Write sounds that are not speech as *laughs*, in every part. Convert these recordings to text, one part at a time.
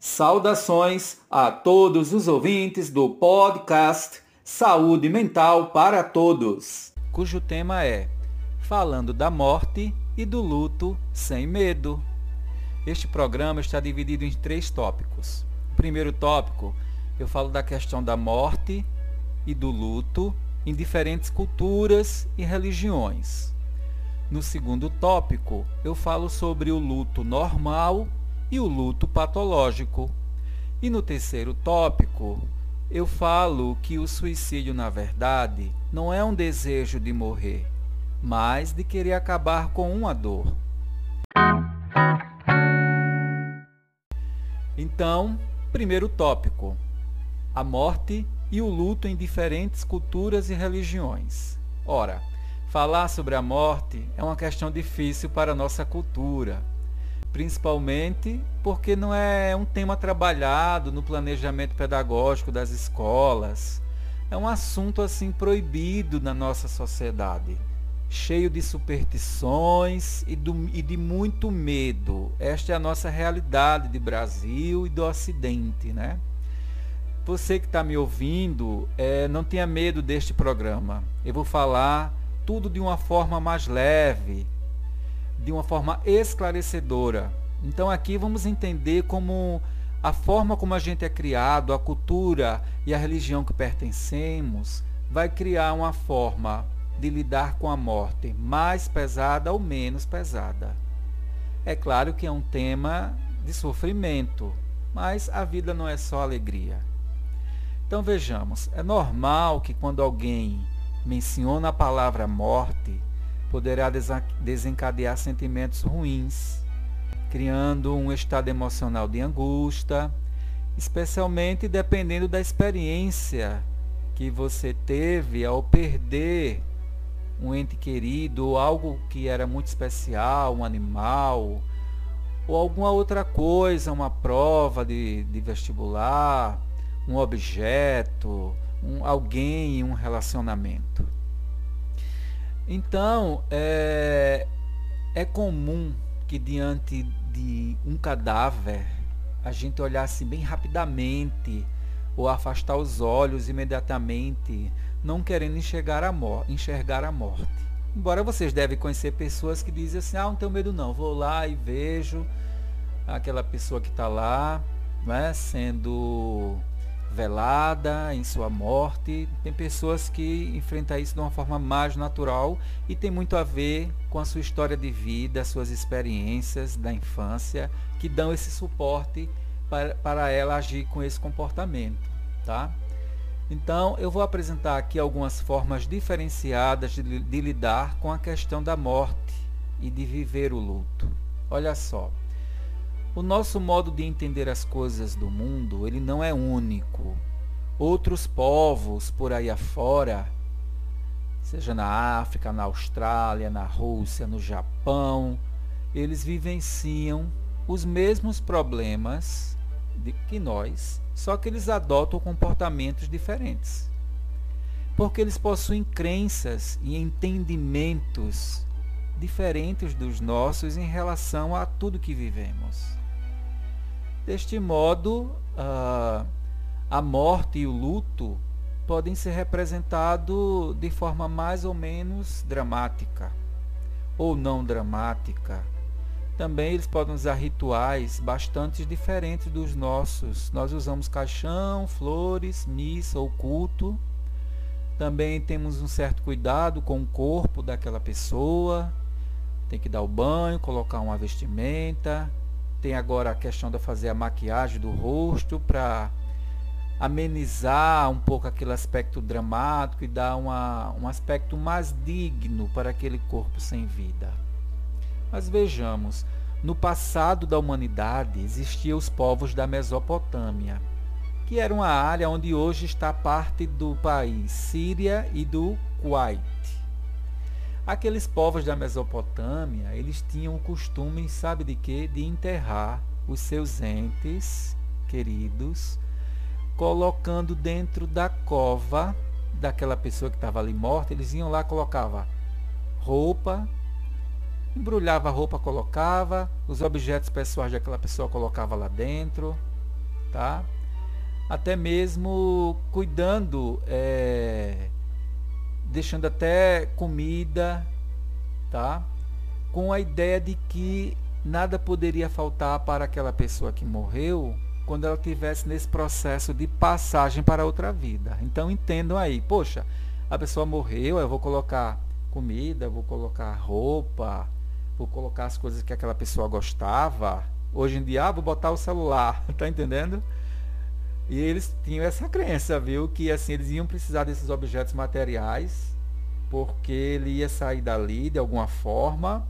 Saudações a todos os ouvintes do podcast Saúde Mental para Todos, cujo tema é Falando da Morte e do Luto Sem Medo. Este programa está dividido em três tópicos. O primeiro tópico, eu falo da questão da morte e do luto em diferentes culturas e religiões. No segundo tópico, eu falo sobre o luto normal e o luto patológico. E no terceiro tópico, eu falo que o suicídio, na verdade, não é um desejo de morrer, mas de querer acabar com uma dor. Então, primeiro tópico: a morte e o luto em diferentes culturas e religiões. Ora, falar sobre a morte é uma questão difícil para a nossa cultura, principalmente porque não é um tema trabalhado no planejamento pedagógico das escolas. É um assunto assim proibido na nossa sociedade, cheio de superstições e, do, e de muito medo. Esta é a nossa realidade de Brasil e do Ocidente, né? Você que está me ouvindo, é, não tenha medo deste programa. Eu vou falar tudo de uma forma mais leve, de uma forma esclarecedora. Então aqui vamos entender como a forma como a gente é criado, a cultura e a religião que pertencemos, vai criar uma forma de lidar com a morte mais pesada ou menos pesada. É claro que é um tema de sofrimento, mas a vida não é só alegria. Então vejamos, é normal que quando alguém menciona a palavra morte, poderá desencadear sentimentos ruins, criando um estado emocional de angústia, especialmente dependendo da experiência que você teve ao perder um ente querido ou algo que era muito especial, um animal, ou alguma outra coisa, uma prova de, de vestibular, um objeto, um, alguém um relacionamento. Então, é, é comum que diante de um cadáver a gente olhasse bem rapidamente ou afastar os olhos imediatamente, não querendo enxergar a, enxergar a morte. Embora vocês devem conhecer pessoas que dizem assim, ah, não tenho medo não, vou lá e vejo aquela pessoa que está lá, né, sendo velada em sua morte. Tem pessoas que enfrentam isso de uma forma mais natural e tem muito a ver com a sua história de vida, suas experiências da infância, que dão esse suporte para, para ela agir com esse comportamento. Tá? Então, eu vou apresentar aqui algumas formas diferenciadas de, de lidar com a questão da morte e de viver o luto. Olha só. O nosso modo de entender as coisas do mundo, ele não é único. Outros povos por aí afora, seja na África, na Austrália, na Rússia, no Japão, eles vivenciam os mesmos problemas de que nós, só que eles adotam comportamentos diferentes. Porque eles possuem crenças e entendimentos diferentes dos nossos em relação a tudo que vivemos. Deste modo, a morte e o luto podem ser representados de forma mais ou menos dramática ou não dramática. Também eles podem usar rituais bastante diferentes dos nossos. Nós usamos caixão, flores, missa ou culto. Também temos um certo cuidado com o corpo daquela pessoa. Tem que dar o banho, colocar uma vestimenta, tem agora a questão de fazer a maquiagem do rosto para amenizar um pouco aquele aspecto dramático e dar uma, um aspecto mais digno para aquele corpo sem vida. Mas vejamos, no passado da humanidade existiam os povos da Mesopotâmia, que era uma área onde hoje está parte do país Síria e do Kuwait. Aqueles povos da Mesopotâmia, eles tinham o costume, sabe de quê? De enterrar os seus entes queridos, colocando dentro da cova daquela pessoa que estava ali morta, eles iam lá, colocava roupa, embrulhava a roupa, colocava, os objetos pessoais daquela pessoa colocava lá dentro, tá? Até mesmo cuidando, é, deixando até comida, tá? Com a ideia de que nada poderia faltar para aquela pessoa que morreu quando ela estivesse nesse processo de passagem para outra vida. Então entendam aí, poxa, a pessoa morreu, eu vou colocar comida, vou colocar roupa, vou colocar as coisas que aquela pessoa gostava. Hoje em dia, ah, vou botar o celular, *laughs* tá entendendo? E eles tinham essa crença, viu, que assim eles iam precisar desses objetos materiais, porque ele ia sair dali de alguma forma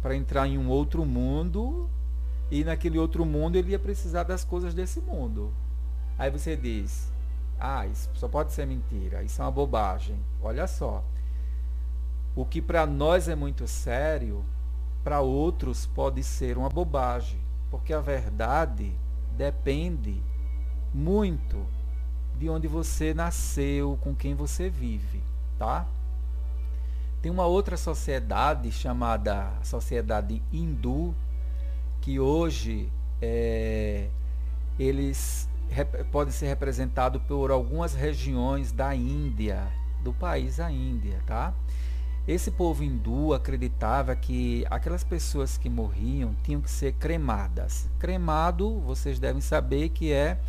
para entrar em um outro mundo e naquele outro mundo ele ia precisar das coisas desse mundo. Aí você diz: "Ah, isso só pode ser mentira, isso é uma bobagem". Olha só. O que para nós é muito sério, para outros pode ser uma bobagem, porque a verdade depende muito de onde você nasceu, com quem você vive, tá? Tem uma outra sociedade chamada sociedade hindu, que hoje é, eles podem ser representados por algumas regiões da Índia, do país a Índia, tá? Esse povo hindu acreditava que aquelas pessoas que morriam tinham que ser cremadas. Cremado, vocês devem saber que é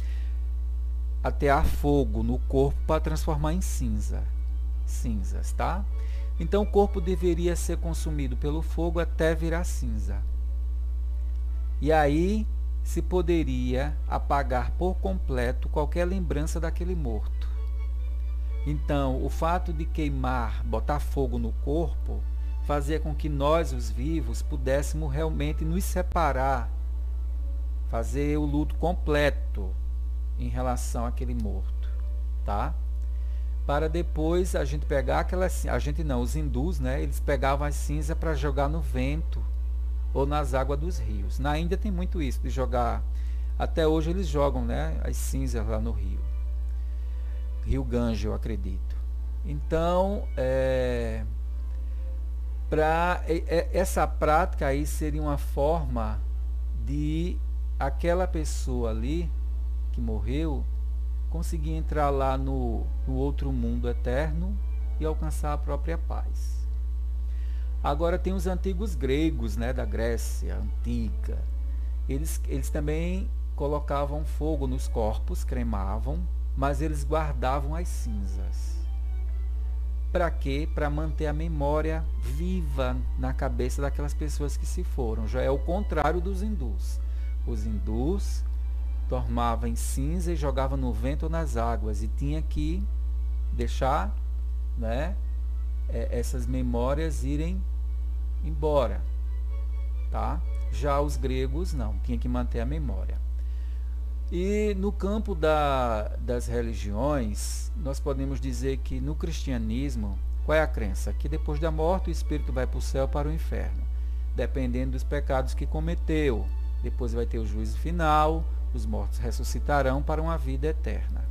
atear fogo no corpo para transformar em cinza, cinzas, tá? Então o corpo deveria ser consumido pelo fogo até virar cinza. E aí se poderia apagar por completo qualquer lembrança daquele morto. Então, o fato de queimar, botar fogo no corpo, fazia com que nós, os vivos, pudéssemos realmente nos separar, fazer o luto completo em relação àquele morto, tá? Para depois a gente pegar aquela a gente não, os hindus, né? Eles pegavam a cinza para jogar no vento ou nas águas dos rios. Na Índia tem muito isso, de jogar. Até hoje eles jogam né, as cinzas lá no rio. Rio Gange, eu acredito. Então, é, para essa prática aí seria uma forma de aquela pessoa ali que morreu conseguir entrar lá no, no outro mundo eterno e alcançar a própria paz. Agora tem os antigos gregos, né, da Grécia antiga. Eles, eles também colocavam fogo nos corpos, cremavam, mas eles guardavam as cinzas. Para quê? Para manter a memória viva na cabeça daquelas pessoas que se foram. Já é o contrário dos hindus. Os hindus tornavam em cinza e jogavam no vento ou nas águas e tinha que deixar né, é, essas memórias irem embora. Tá? Já os gregos não, tinha que manter a memória. E no campo da, das religiões, nós podemos dizer que no cristianismo, qual é a crença? Que depois da morte o espírito vai para o céu para o inferno, dependendo dos pecados que cometeu. Depois vai ter o juízo final, os mortos ressuscitarão para uma vida eterna.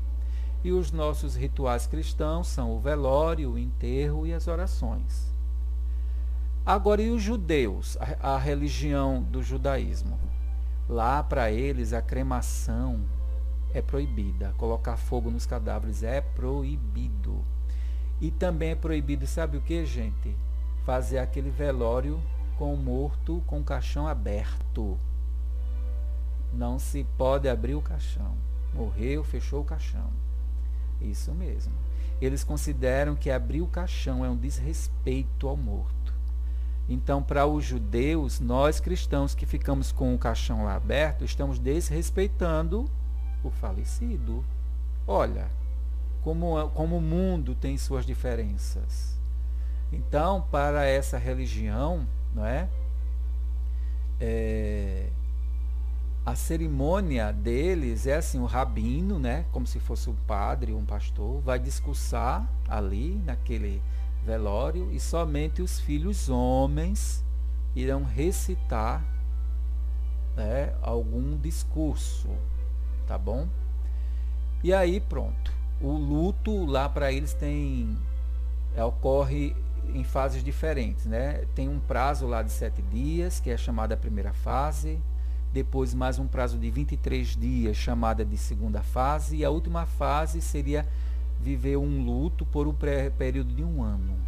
E os nossos rituais cristãos são o velório, o enterro e as orações. Agora, e os judeus, a, a religião do judaísmo? Lá, para eles, a cremação é proibida. Colocar fogo nos cadáveres é proibido. E também é proibido, sabe o que, gente? Fazer aquele velório com o morto com o caixão aberto. Não se pode abrir o caixão. Morreu, fechou o caixão. Isso mesmo. Eles consideram que abrir o caixão é um desrespeito ao morto. Então, para os judeus, nós cristãos que ficamos com o caixão lá aberto, estamos desrespeitando o falecido. Olha, como, como o mundo tem suas diferenças. Então, para essa religião, não é? é a cerimônia deles é assim, o rabino, né, como se fosse um padre, um pastor, vai discursar ali naquele velório e somente os filhos homens irão recitar né, algum discurso, tá bom? E aí pronto. O luto lá para eles tem é, ocorre em fases diferentes, né? Tem um prazo lá de sete dias, que é chamada a primeira fase depois mais um prazo de 23 dias, chamada de segunda fase, e a última fase seria viver um luto por um período de um ano,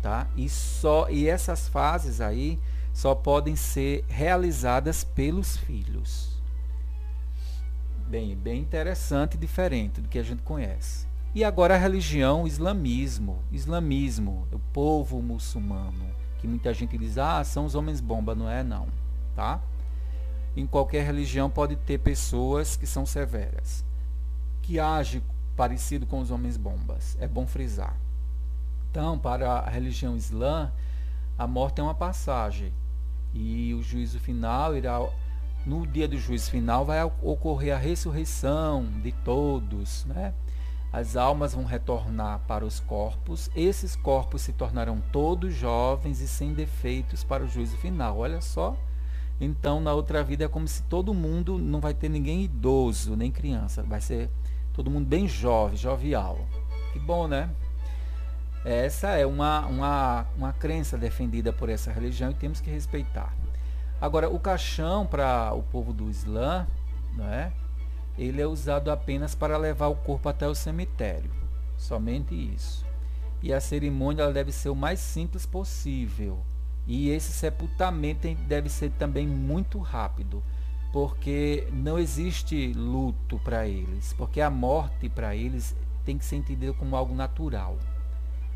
tá? E só e essas fases aí só podem ser realizadas pelos filhos. Bem, bem interessante diferente do que a gente conhece. E agora a religião, o islamismo, islamismo, o povo muçulmano, que muita gente diz, ah, são os homens bomba, não é não, tá? Em qualquer religião pode ter pessoas que são severas, que agem parecido com os homens bombas. É bom frisar. Então, para a religião islã, a morte é uma passagem e o juízo final irá no dia do juízo final vai ocorrer a ressurreição de todos, né? As almas vão retornar para os corpos, esses corpos se tornarão todos jovens e sem defeitos para o juízo final. Olha só. Então, na outra vida é como se todo mundo não vai ter ninguém idoso, nem criança, vai ser todo mundo bem jovem, jovial. Que bom, né? Essa é uma, uma, uma crença defendida por essa religião e temos que respeitar. Agora, o caixão para o povo do Islã, não é? ele é usado apenas para levar o corpo até o cemitério. Somente isso. E a cerimônia deve ser o mais simples possível. E esse sepultamento deve ser também muito rápido, porque não existe luto para eles, porque a morte para eles tem que ser entendida como algo natural.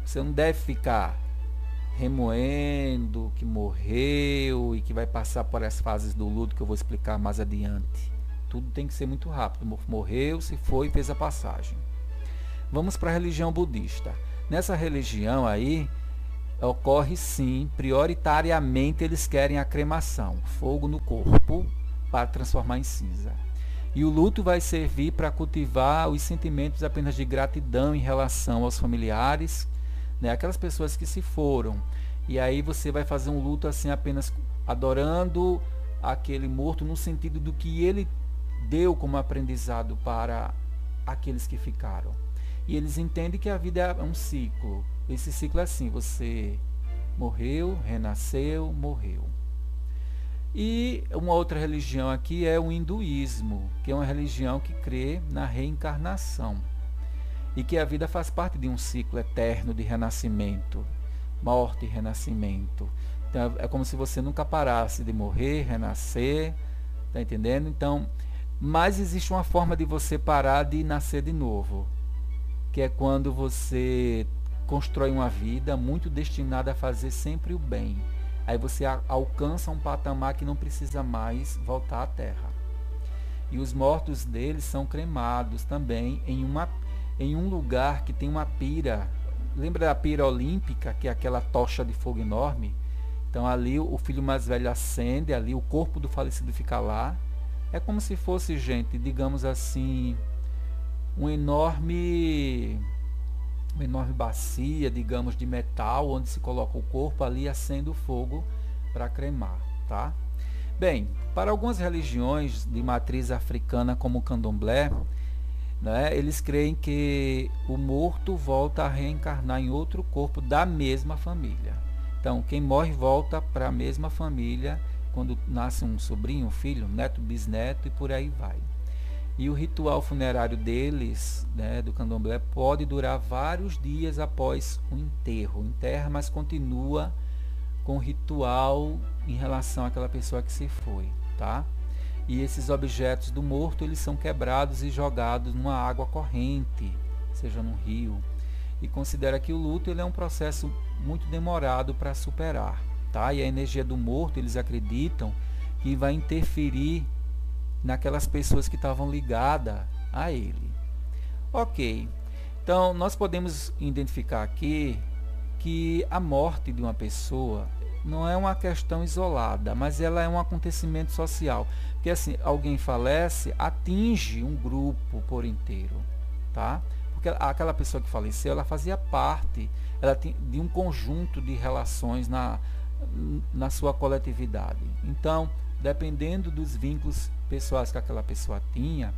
Você não deve ficar remoendo que morreu e que vai passar por as fases do luto que eu vou explicar mais adiante. Tudo tem que ser muito rápido. Morreu, se foi, fez a passagem. Vamos para a religião budista. Nessa religião aí, ocorre sim, prioritariamente eles querem a cremação, fogo no corpo para transformar em cinza. E o luto vai servir para cultivar os sentimentos apenas de gratidão em relação aos familiares, né, aquelas pessoas que se foram. E aí você vai fazer um luto assim apenas adorando aquele morto no sentido do que ele deu como aprendizado para aqueles que ficaram. E eles entendem que a vida é um ciclo. Esse ciclo é assim: você morreu, renasceu, morreu. E uma outra religião aqui é o hinduísmo, que é uma religião que crê na reencarnação e que a vida faz parte de um ciclo eterno de renascimento, morte e renascimento. Então é como se você nunca parasse de morrer, renascer, tá entendendo? Então, mas existe uma forma de você parar de nascer de novo, que é quando você constrói uma vida muito destinada a fazer sempre o bem. Aí você alcança um patamar que não precisa mais voltar à terra. E os mortos deles são cremados também em, uma, em um lugar que tem uma pira. Lembra da pira olímpica, que é aquela tocha de fogo enorme? Então ali o filho mais velho acende, ali o corpo do falecido fica lá é como se fosse, gente, digamos assim, um enorme uma enorme bacia, digamos, de metal, onde se coloca o corpo ali acende o fogo para cremar, tá? Bem, para algumas religiões de matriz africana, como o candomblé, né, eles creem que o morto volta a reencarnar em outro corpo da mesma família. Então, quem morre volta para a mesma família quando nasce um sobrinho, um filho, neto, bisneto e por aí vai. E o ritual funerário deles, né, do candomblé, pode durar vários dias após o enterro. Enterra, mas continua com o ritual em relação àquela pessoa que se foi, tá? E esses objetos do morto, eles são quebrados e jogados numa água corrente, seja num rio. E considera que o luto ele é um processo muito demorado para superar, tá? E a energia do morto, eles acreditam que vai interferir naquelas pessoas que estavam ligadas a ele. Ok, então nós podemos identificar aqui que a morte de uma pessoa não é uma questão isolada, mas ela é um acontecimento social. Porque assim, alguém falece, atinge um grupo por inteiro, tá? Porque aquela pessoa que faleceu, ela fazia parte ela de um conjunto de relações na, na sua coletividade. Então, dependendo dos vínculos pessoais que aquela pessoa tinha,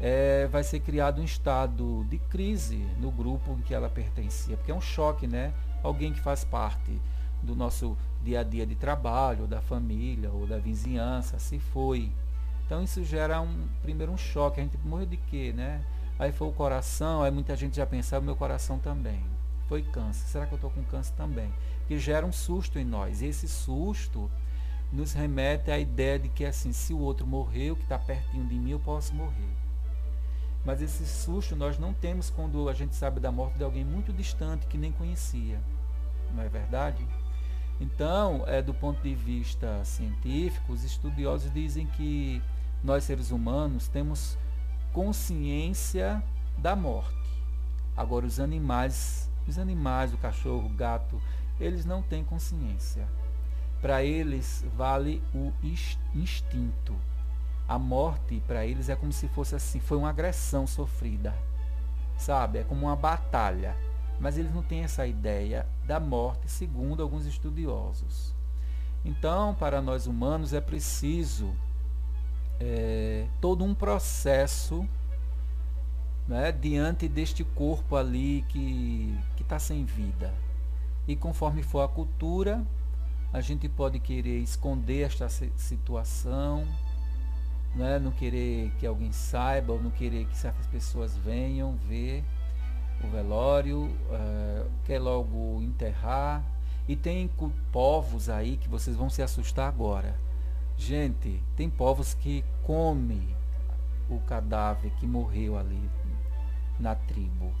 é, vai ser criado um estado de crise no grupo em que ela pertencia, porque é um choque, né? Alguém que faz parte do nosso dia a dia de trabalho, da família, ou da vizinhança, se foi. Então isso gera um primeiro um choque, a gente morreu de quê, né? Aí foi o coração, aí muita gente já pensava meu coração também. Foi câncer. Será que eu estou com câncer também? Que gera um susto em nós. E esse susto nos remete à ideia de que assim, se o outro morreu, que está pertinho de mim, eu posso morrer. Mas esse susto nós não temos quando a gente sabe da morte de alguém muito distante que nem conhecia. Não é verdade? Então, é, do ponto de vista científico, os estudiosos dizem que nós seres humanos temos consciência da morte. Agora os animais, os animais, o cachorro, o gato, eles não têm consciência. Para eles vale o instinto. A morte para eles é como se fosse assim, foi uma agressão sofrida. Sabe? É como uma batalha. Mas eles não têm essa ideia da morte, segundo alguns estudiosos. Então, para nós humanos é preciso é, todo um processo né, diante deste corpo ali que está sem vida. E conforme for a cultura, a gente pode querer esconder esta situação, né, não querer que alguém saiba, ou não querer que certas pessoas venham ver o velório, uh, quer logo enterrar. E tem povos aí que vocês vão se assustar agora Gente, tem povos que comem o cadáver que morreu ali na tribo.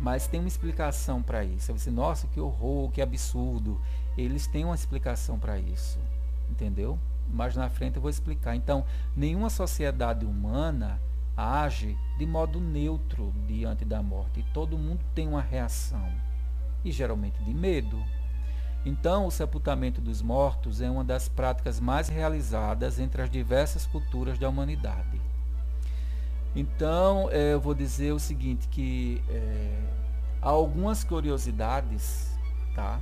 Mas tem uma explicação para isso. Você, nossa, que horror, que absurdo. Eles têm uma explicação para isso. Entendeu? Mas na frente eu vou explicar. Então, nenhuma sociedade humana age de modo neutro diante da morte. Todo mundo tem uma reação. E geralmente de medo. Então, o sepultamento dos mortos é uma das práticas mais realizadas entre as diversas culturas da humanidade. Então, é, eu vou dizer o seguinte, que é, há algumas curiosidades, tá?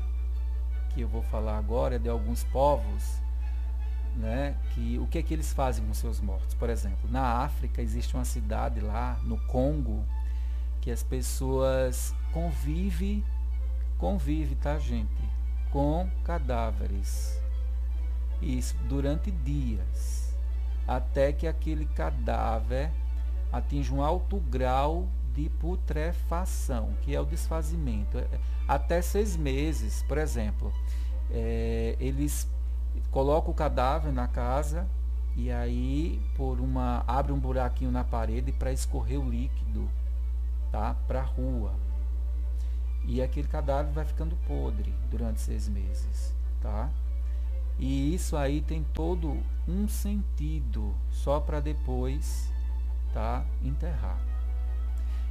Que eu vou falar agora de alguns povos, né? Que o que é que eles fazem com seus mortos? Por exemplo, na África existe uma cidade lá, no Congo, que as pessoas convivem, convive, tá, gente? com cadáveres. Isso durante dias, até que aquele cadáver atinja um alto grau de putrefação, que é o desfazimento. É, até seis meses, por exemplo, é, eles colocam o cadáver na casa e aí por uma abre um buraquinho na parede para escorrer o líquido, tá, para a rua. E aquele cadáver vai ficando podre durante seis meses, tá? E isso aí tem todo um sentido só para depois, tá? Enterrar.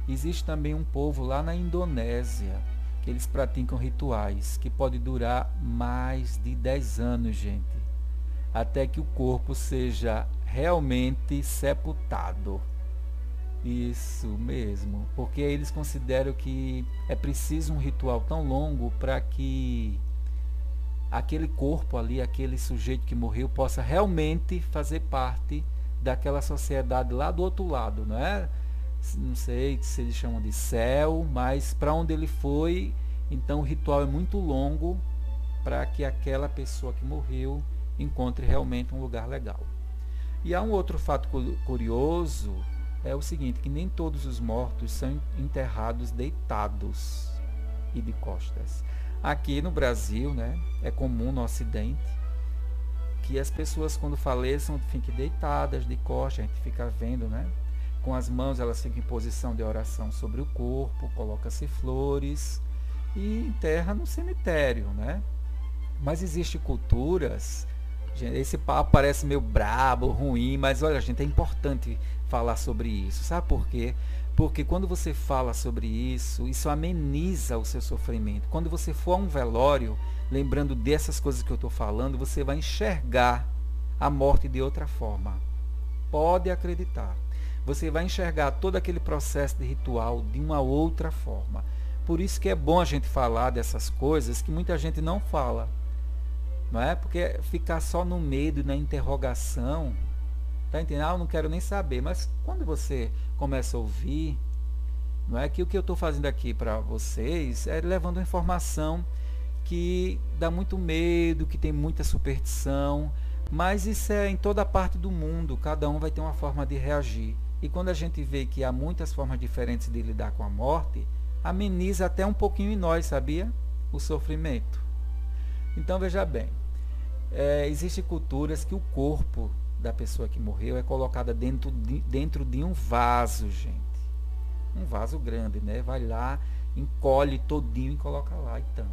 Existe também um povo lá na Indonésia que eles praticam rituais que pode durar mais de 10 anos, gente, até que o corpo seja realmente sepultado. Isso mesmo, porque eles consideram que é preciso um ritual tão longo para que aquele corpo ali, aquele sujeito que morreu, possa realmente fazer parte daquela sociedade lá do outro lado, não é? Não sei se eles chamam de céu, mas para onde ele foi, então o ritual é muito longo para que aquela pessoa que morreu encontre realmente um lugar legal. E há um outro fato curioso é o seguinte, que nem todos os mortos são enterrados deitados e de costas. Aqui no Brasil, né, é comum no Ocidente que as pessoas quando faleçam fiquem deitadas de costas, a gente fica vendo, né? Com as mãos elas ficam em posição de oração sobre o corpo, coloca-se flores e enterra no cemitério, né? Mas existem culturas esse papo parece meio brabo, ruim, mas olha, gente, é importante falar sobre isso. Sabe por quê? Porque quando você fala sobre isso, isso ameniza o seu sofrimento. Quando você for a um velório, lembrando dessas coisas que eu estou falando, você vai enxergar a morte de outra forma. Pode acreditar. Você vai enxergar todo aquele processo de ritual de uma outra forma. Por isso que é bom a gente falar dessas coisas que muita gente não fala não é? Porque ficar só no medo e na interrogação, tá entendendo? Ah, eu não quero nem saber. Mas quando você começa a ouvir, não é que o que eu estou fazendo aqui para vocês é levando informação que dá muito medo, que tem muita superstição, Mas isso é em toda parte do mundo, cada um vai ter uma forma de reagir. E quando a gente vê que há muitas formas diferentes de lidar com a morte, ameniza até um pouquinho em nós, sabia? O sofrimento. Então veja bem, é, existem culturas que o corpo da pessoa que morreu é colocada dentro de, dentro de um vaso, gente. Um vaso grande, né? Vai lá, encolhe todinho e coloca lá e tampa.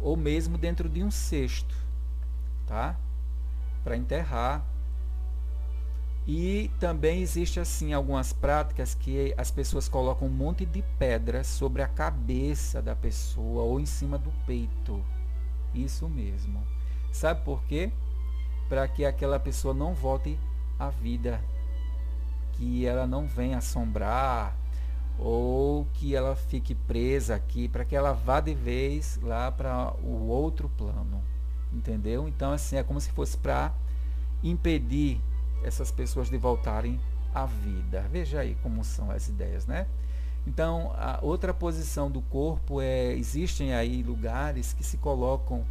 Ou mesmo dentro de um cesto, tá? Para enterrar. E também existe assim algumas práticas que as pessoas colocam um monte de pedras sobre a cabeça da pessoa ou em cima do peito. Isso mesmo. Sabe por quê? Para que aquela pessoa não volte à vida, que ela não venha assombrar ou que ela fique presa aqui, para que ela vá de vez lá para o outro plano. Entendeu? Então assim, é como se fosse para impedir essas pessoas de voltarem à vida. Veja aí como são as ideias, né? Então, a outra posição do corpo é existem aí lugares que se colocam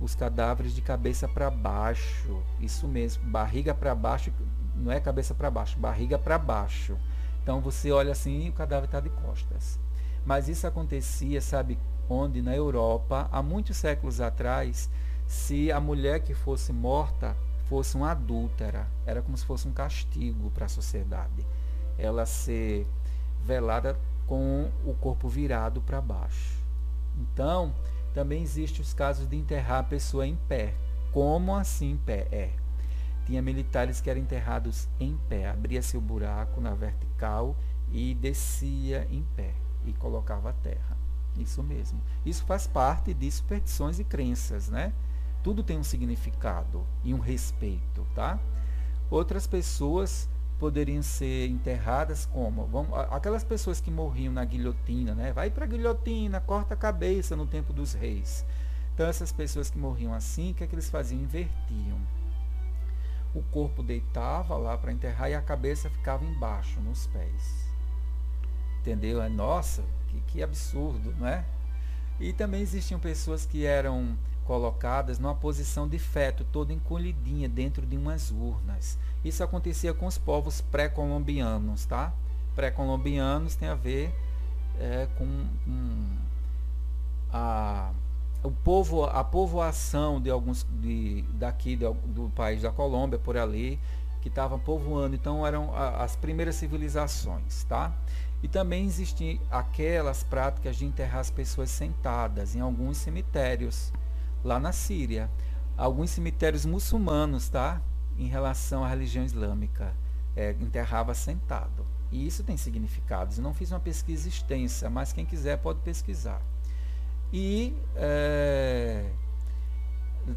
os cadáveres de cabeça para baixo. Isso mesmo, barriga para baixo, não é cabeça para baixo, barriga para baixo. Então você olha assim e o cadáver está de costas. Mas isso acontecia, sabe onde? Na Europa, há muitos séculos atrás, se a mulher que fosse morta fosse uma adúltera, era como se fosse um castigo para a sociedade. Ela ser velada com o corpo virado para baixo. Então, também existem os casos de enterrar a pessoa em pé. Como assim em pé? É. Tinha militares que eram enterrados em pé. Abria-se o buraco na vertical e descia em pé e colocava a terra. Isso mesmo. Isso faz parte de superstições e crenças, né? Tudo tem um significado e um respeito, tá? Outras pessoas poderiam ser enterradas como? Vamos, aquelas pessoas que morriam na guilhotina, né? Vai para a guilhotina, corta a cabeça no tempo dos reis. Então essas pessoas que morriam assim, o que, é que eles faziam? Invertiam. O corpo deitava lá para enterrar e a cabeça ficava embaixo, nos pés. Entendeu? É, nossa, que, que absurdo, não é? E também existiam pessoas que eram colocadas numa posição de feto, toda encolhidinha dentro de umas urnas. Isso acontecia com os povos pré-colombianos, tá? Pré-colombianos tem a ver é, com, a, o povo, a povoação de alguns de, daqui de, do país da Colômbia por ali que estavam povoando. Então eram a, as primeiras civilizações, tá? E também existiam aquelas práticas de enterrar as pessoas sentadas em alguns cemitérios lá na Síria. Alguns cemitérios muçulmanos, tá? Em relação à religião islâmica. É, enterrava sentado. E isso tem significados. Não fiz uma pesquisa extensa, mas quem quiser pode pesquisar. E é,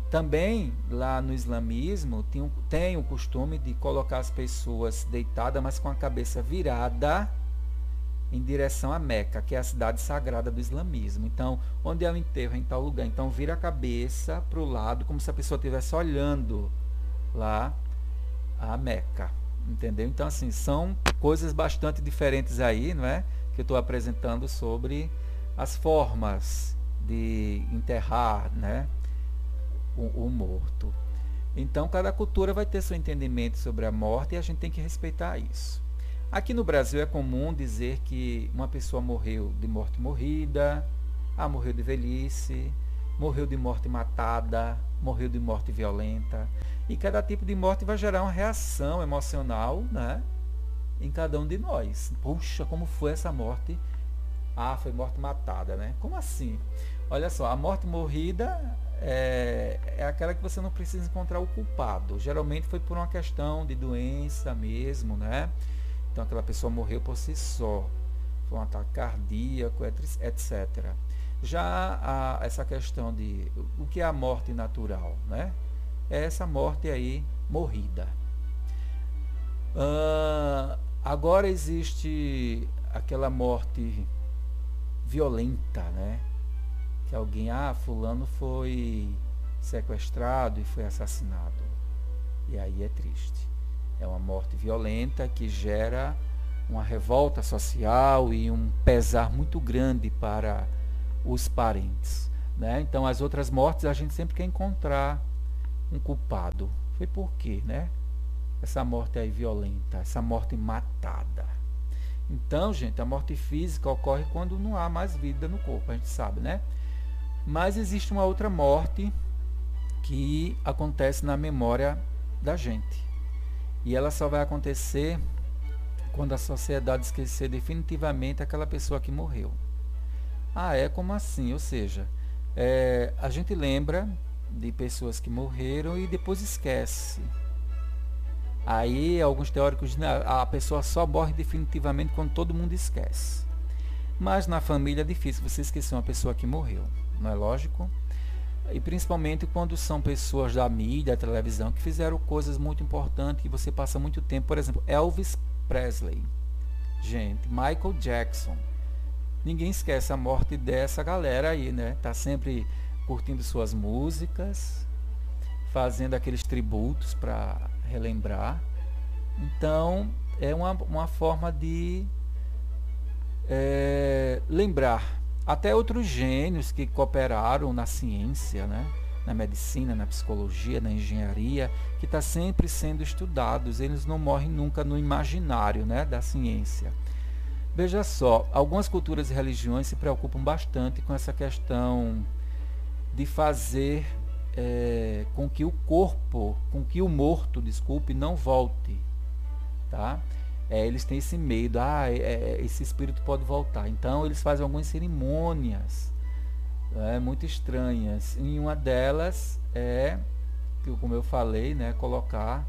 também lá no islamismo tem, tem o costume de colocar as pessoas deitadas, mas com a cabeça virada em direção a Meca, que é a cidade sagrada do islamismo. Então, onde é o enterro? Em tal lugar. Então, vira a cabeça para o lado, como se a pessoa estivesse olhando lá a Meca. Entendeu? Então, assim, são coisas bastante diferentes aí, não é? Que eu estou apresentando sobre as formas de enterrar né? o, o morto. Então, cada cultura vai ter seu entendimento sobre a morte e a gente tem que respeitar isso. Aqui no Brasil é comum dizer que uma pessoa morreu de morte morrida, ah, morreu de velhice, morreu de morte matada, morreu de morte violenta. E cada tipo de morte vai gerar uma reação emocional né, em cada um de nós. Puxa, como foi essa morte? Ah, foi morte matada, né? Como assim? Olha só, a morte morrida é, é aquela que você não precisa encontrar o culpado. Geralmente foi por uma questão de doença mesmo, né? Então aquela pessoa morreu por si só. Foi um ataque cardíaco, etc. Já essa questão de o que é a morte natural, né? É essa morte aí morrida. Uh, agora existe aquela morte violenta, né? Que alguém, ah, fulano foi sequestrado e foi assassinado. E aí é triste. É uma morte violenta que gera uma revolta social e um pesar muito grande para os parentes. Né? Então, as outras mortes a gente sempre quer encontrar um culpado. Foi por quê, né? Essa morte aí violenta, essa morte matada. Então, gente, a morte física ocorre quando não há mais vida no corpo, a gente sabe, né? Mas existe uma outra morte que acontece na memória da gente. E ela só vai acontecer quando a sociedade esquecer definitivamente aquela pessoa que morreu. Ah, é como assim? Ou seja, é, a gente lembra de pessoas que morreram e depois esquece. Aí alguns teóricos dizem a pessoa só morre definitivamente quando todo mundo esquece. Mas na família é difícil você esquecer uma pessoa que morreu, não é lógico? E principalmente quando são pessoas da mídia, da televisão, que fizeram coisas muito importantes que você passa muito tempo. Por exemplo, Elvis Presley. Gente, Michael Jackson. Ninguém esquece a morte dessa galera aí, né? Tá sempre curtindo suas músicas, fazendo aqueles tributos para relembrar. Então, é uma, uma forma de é, lembrar até outros gênios que cooperaram na ciência, né? na medicina, na psicologia, na engenharia, que está sempre sendo estudados. Eles não morrem nunca no imaginário né? da ciência. Veja só, algumas culturas e religiões se preocupam bastante com essa questão de fazer é, com que o corpo, com que o morto, desculpe, não volte. Tá? É, eles têm esse medo, ah, é, é, esse espírito pode voltar. Então eles fazem algumas cerimônias é, muito estranhas. E uma delas é, como eu falei, né, colocar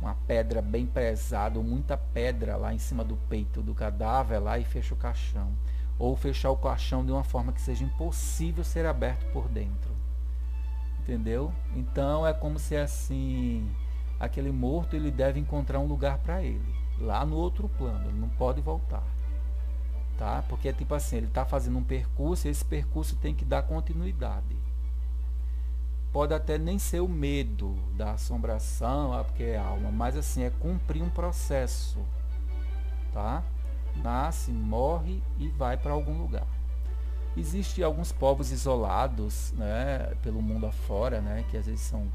uma pedra bem pesada, ou muita pedra lá em cima do peito do cadáver lá e fecha o caixão. Ou fechar o caixão de uma forma que seja impossível ser aberto por dentro. Entendeu? Então é como se assim, aquele morto ele deve encontrar um lugar para ele lá no outro plano, ele não pode voltar. Tá? Porque é tipo assim, ele está fazendo um percurso e esse percurso tem que dar continuidade. Pode até nem ser o medo da assombração, ah, porque é alma, mas assim, é cumprir um processo. Tá? Nasce, morre e vai para algum lugar. Existem alguns povos isolados né, pelo mundo afora, né, que às vezes são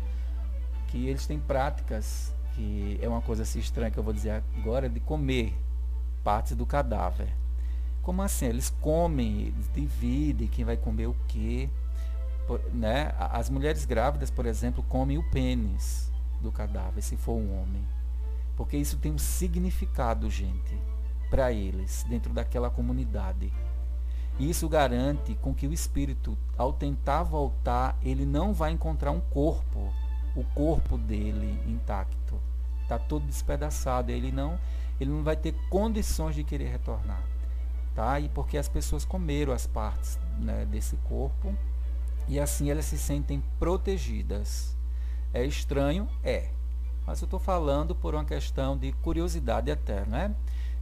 que eles têm práticas que é uma coisa assim estranha que eu vou dizer agora, de comer partes do cadáver. Como assim? Eles comem, eles dividem quem vai comer o quê. Né? As mulheres grávidas, por exemplo, comem o pênis do cadáver, se for um homem. Porque isso tem um significado, gente, para eles, dentro daquela comunidade. E isso garante com que o espírito, ao tentar voltar, ele não vai encontrar um corpo o corpo dele intacto. Está todo despedaçado. Ele não, ele não vai ter condições de querer retornar. Tá? E porque as pessoas comeram as partes né, desse corpo e assim elas se sentem protegidas. É estranho? É. Mas eu estou falando por uma questão de curiosidade eterna. Né?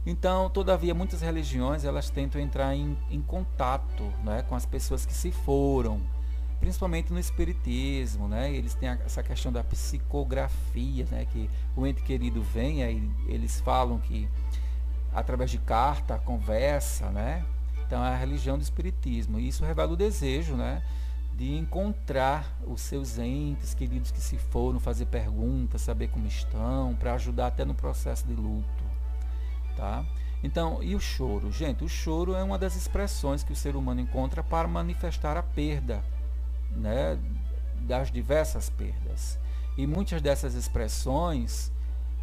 Então, todavia, muitas religiões elas tentam entrar em, em contato né, com as pessoas que se foram principalmente no espiritismo, né? Eles têm essa questão da psicografia, né? Que o ente querido vem, aí eles falam que através de carta, conversa, né? Então é a religião do espiritismo. E isso revela o desejo, né? De encontrar os seus entes queridos que se foram, fazer perguntas, saber como estão, para ajudar até no processo de luto, tá? Então, e o choro? Gente, o choro é uma das expressões que o ser humano encontra para manifestar a perda né, das diversas perdas. E muitas dessas expressões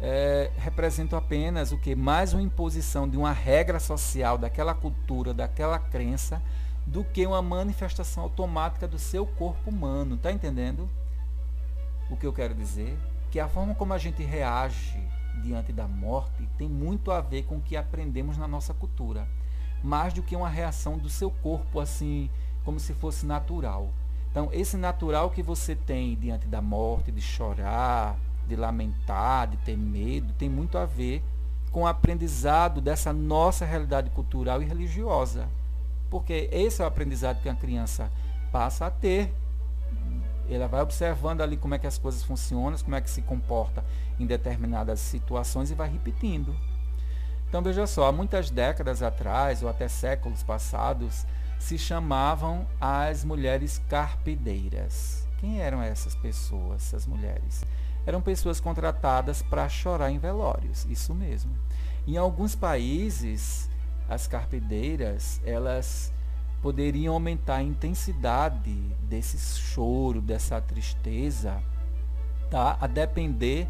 é, representam apenas o que? Mais uma imposição de uma regra social daquela cultura, daquela crença, do que uma manifestação automática do seu corpo humano. Está entendendo o que eu quero dizer? Que a forma como a gente reage diante da morte tem muito a ver com o que aprendemos na nossa cultura. Mais do que uma reação do seu corpo assim, como se fosse natural. Então, esse natural que você tem diante da morte, de chorar, de lamentar, de ter medo, tem muito a ver com o aprendizado dessa nossa realidade cultural e religiosa. Porque esse é o aprendizado que a criança passa a ter. Ela vai observando ali como é que as coisas funcionam, como é que se comporta em determinadas situações e vai repetindo. Então veja só, há muitas décadas atrás, ou até séculos passados, se chamavam as mulheres carpideiras. Quem eram essas pessoas, essas mulheres? eram pessoas contratadas para chorar em velórios, isso mesmo. Em alguns países, as carpideiras, elas poderiam aumentar a intensidade desse choro, dessa tristeza, tá? A depender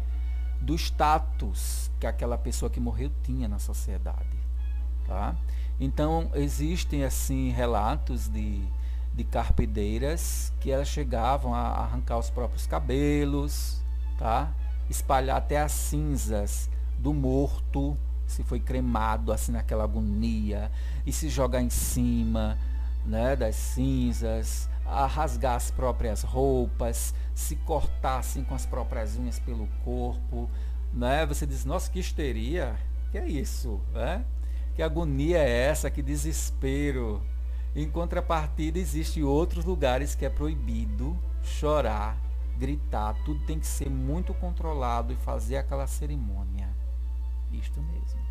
do status que aquela pessoa que morreu tinha na sociedade, tá? Então existem assim relatos de, de carpideiras que elas chegavam a arrancar os próprios cabelos, tá? Espalhar até as cinzas do morto, se foi cremado assim naquela agonia, e se jogar em cima, né, das cinzas, a rasgar as próprias roupas, se cortar assim com as próprias unhas pelo corpo, né? Você diz, nossa, que histeria, que é isso, né? Que agonia é essa, que desespero. Em contrapartida, existem outros lugares que é proibido chorar, gritar, tudo tem que ser muito controlado e fazer aquela cerimônia. Isto mesmo,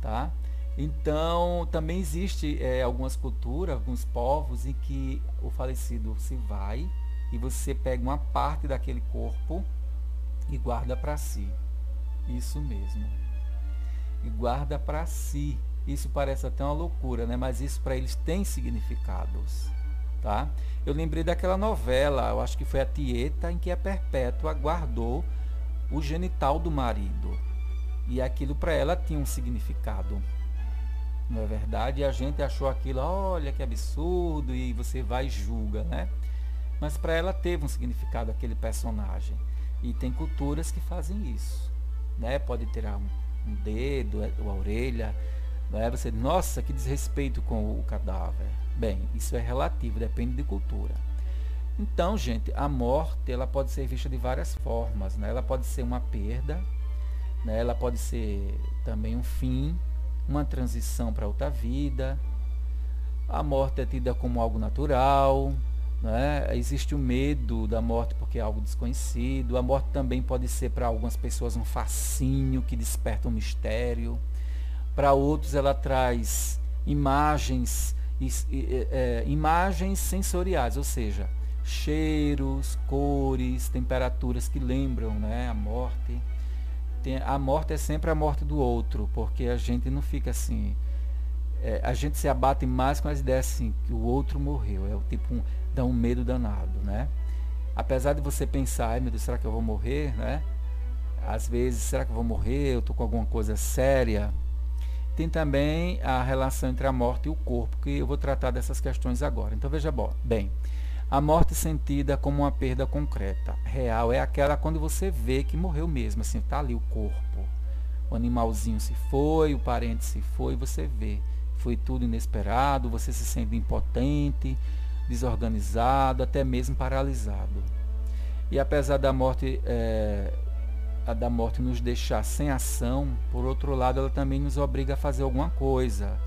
tá? Então, também existe é, algumas culturas, alguns povos em que o falecido se vai e você pega uma parte daquele corpo e guarda para si. Isso mesmo. E guarda para si. Isso parece até uma loucura, né? Mas isso para eles tem significados, tá? Eu lembrei daquela novela, eu acho que foi a Tieta, em que a Perpétua guardou o genital do marido. E aquilo para ela tinha um significado não é verdade? E a gente achou aquilo, olha que absurdo, e você vai e julga, né? Mas para ela teve um significado aquele personagem. E tem culturas que fazem isso. Né? Pode ter um, um dedo, é, a orelha. Né? Você, nossa, que desrespeito com o cadáver. Bem, isso é relativo, depende de cultura. Então, gente, a morte ela pode ser vista de várias formas. Né? Ela pode ser uma perda, né? ela pode ser também um fim, uma transição para outra vida. A morte é tida como algo natural, né? existe o medo da morte porque é algo desconhecido. A morte também pode ser para algumas pessoas um fascínio que desperta um mistério. Para outros ela traz imagens, é, imagens sensoriais, ou seja, cheiros, cores, temperaturas que lembram né, a morte tem, a morte é sempre a morte do outro, porque a gente não fica assim. É, a gente se abate mais com as ideias assim, que o outro morreu. É o tipo um, dá um medo danado, né? Apesar de você pensar, ai meu Deus, será que eu vou morrer, né? Às vezes, será que eu vou morrer? Eu estou com alguma coisa séria. Tem também a relação entre a morte e o corpo, que eu vou tratar dessas questões agora. Então veja bem, a morte sentida como uma perda concreta, real, é aquela quando você vê que morreu mesmo, assim, está ali o corpo. O animalzinho se foi, o parente se foi, você vê. Foi tudo inesperado, você se sente impotente, desorganizado, até mesmo paralisado. E apesar da morte, é, a da morte nos deixar sem ação, por outro lado, ela também nos obriga a fazer alguma coisa.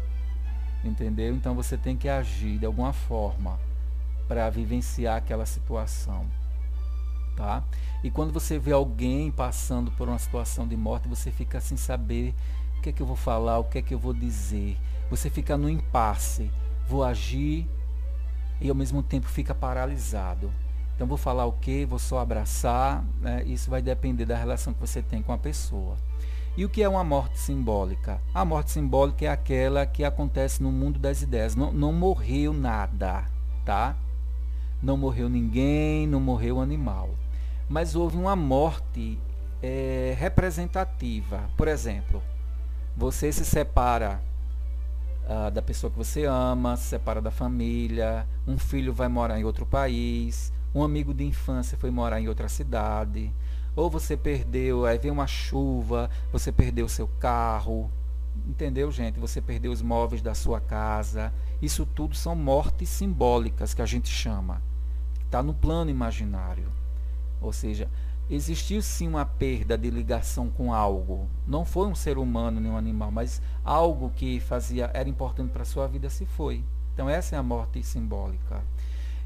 Entendeu? Então você tem que agir de alguma forma para vivenciar aquela situação. Tá? E quando você vê alguém passando por uma situação de morte, você fica sem saber o que é que eu vou falar, o que é que eu vou dizer. Você fica no impasse. Vou agir e ao mesmo tempo fica paralisado. Então vou falar o que, vou só abraçar, né? isso vai depender da relação que você tem com a pessoa. E o que é uma morte simbólica? A morte simbólica é aquela que acontece no mundo das ideias. Não, não morreu nada, tá? não morreu ninguém, não morreu animal. Mas houve uma morte é, representativa. Por exemplo, você se separa ah, da pessoa que você ama, se separa da família, um filho vai morar em outro país, um amigo de infância foi morar em outra cidade, ou você perdeu, aí vem uma chuva, você perdeu seu carro, entendeu, gente? Você perdeu os móveis da sua casa. Isso tudo são mortes simbólicas que a gente chama está no plano imaginário. Ou seja, existiu sim uma perda de ligação com algo. Não foi um ser humano nem um animal, mas algo que fazia era importante para a sua vida se foi. Então essa é a morte simbólica.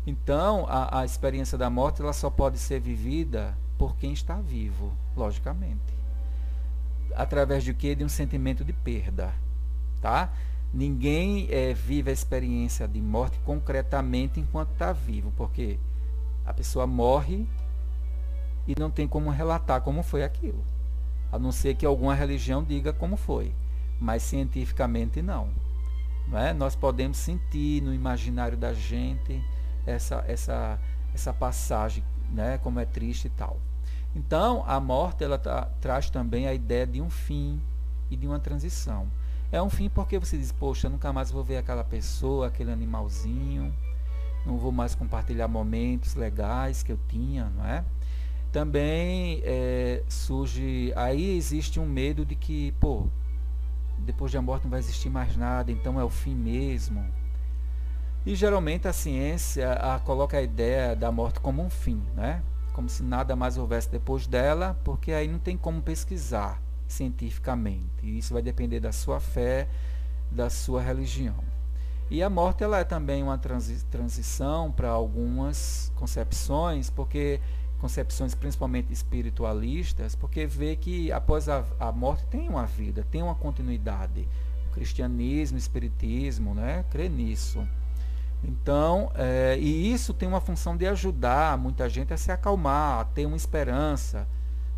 Então a, a experiência da morte ela só pode ser vivida por quem está vivo, logicamente. Através de quê? De um sentimento de perda, tá? Ninguém é, vive a experiência de morte concretamente enquanto está vivo, porque a pessoa morre e não tem como relatar como foi aquilo. A não ser que alguma religião diga como foi, mas cientificamente não. não é? Nós podemos sentir no imaginário da gente essa, essa, essa passagem, né? como é triste e tal. Então, a morte ela traz também a ideia de um fim e de uma transição. É um fim porque você diz, poxa, nunca mais vou ver aquela pessoa, aquele animalzinho, não vou mais compartilhar momentos legais que eu tinha, não é? Também é, surge, aí existe um medo de que, pô, depois da morte não vai existir mais nada, então é o fim mesmo. E geralmente a ciência a, coloca a ideia da morte como um fim, né? como se nada mais houvesse depois dela, porque aí não tem como pesquisar cientificamente. E isso vai depender da sua fé, da sua religião. E a morte ela é também uma transi transição para algumas concepções, porque concepções principalmente espiritualistas, porque vê que após a, a morte tem uma vida, tem uma continuidade. O cristianismo, o espiritismo, né, crê nisso. Então, é, e isso tem uma função de ajudar muita gente a se acalmar, a ter uma esperança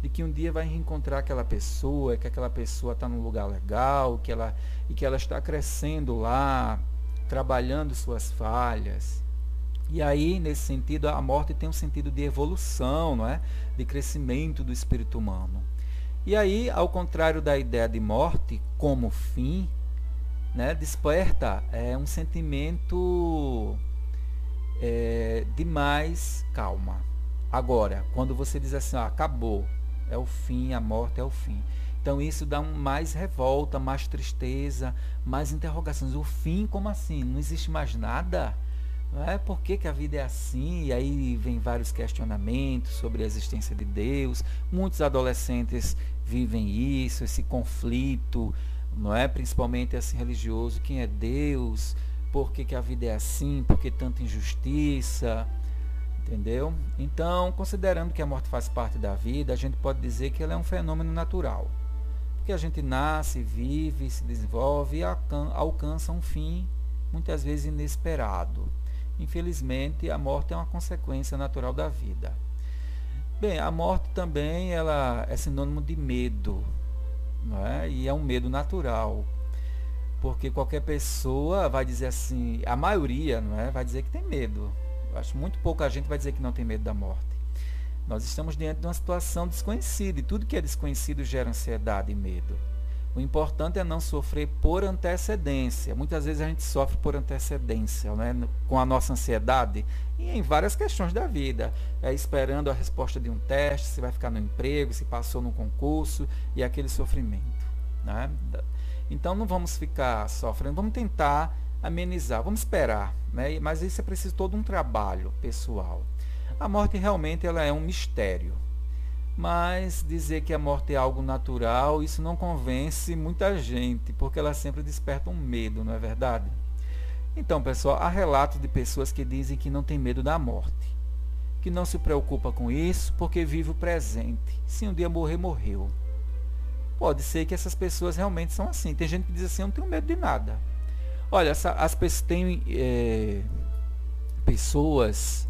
de que um dia vai reencontrar aquela pessoa, que aquela pessoa está num lugar legal, que ela, e que ela está crescendo lá, trabalhando suas falhas. E aí, nesse sentido, a morte tem um sentido de evolução, não é? de crescimento do espírito humano. E aí, ao contrário da ideia de morte como fim, né, desperta é, um sentimento é, de mais calma. Agora, quando você diz assim, ah, acabou, é o fim, a morte é o fim. Então isso dá um, mais revolta, mais tristeza, mais interrogações. O fim, como assim? Não existe mais nada? Não é? Por que, que a vida é assim? E aí vem vários questionamentos sobre a existência de Deus. Muitos adolescentes vivem isso, esse conflito não é? Principalmente assim religioso, quem é Deus, por que, que a vida é assim, por que tanta injustiça, entendeu? Então, considerando que a morte faz parte da vida, a gente pode dizer que ela é um fenômeno natural. Porque a gente nasce, vive, se desenvolve e alcança um fim, muitas vezes inesperado. Infelizmente, a morte é uma consequência natural da vida. Bem, a morte também ela é sinônimo de medo, não é? E é um medo natural. Porque qualquer pessoa vai dizer assim, a maioria não é? vai dizer que tem medo. Eu acho muito pouca gente vai dizer que não tem medo da morte. Nós estamos diante de uma situação desconhecida e tudo que é desconhecido gera ansiedade e medo. O importante é não sofrer por antecedência. Muitas vezes a gente sofre por antecedência, né? com a nossa ansiedade, e em várias questões da vida. É esperando a resposta de um teste, se vai ficar no emprego, se passou no concurso, e aquele sofrimento. Né? Então não vamos ficar sofrendo, vamos tentar amenizar, vamos esperar. Né? Mas isso é preciso todo um trabalho pessoal. A morte realmente ela é um mistério. Mas dizer que a morte é algo natural, isso não convence muita gente, porque ela sempre desperta um medo, não é verdade? Então, pessoal, há relatos de pessoas que dizem que não tem medo da morte, que não se preocupa com isso porque vive o presente. Se um dia morrer, morreu. Pode ser que essas pessoas realmente são assim. Tem gente que diz assim, eu não tenho medo de nada. Olha, as pessoas têm é, pessoas,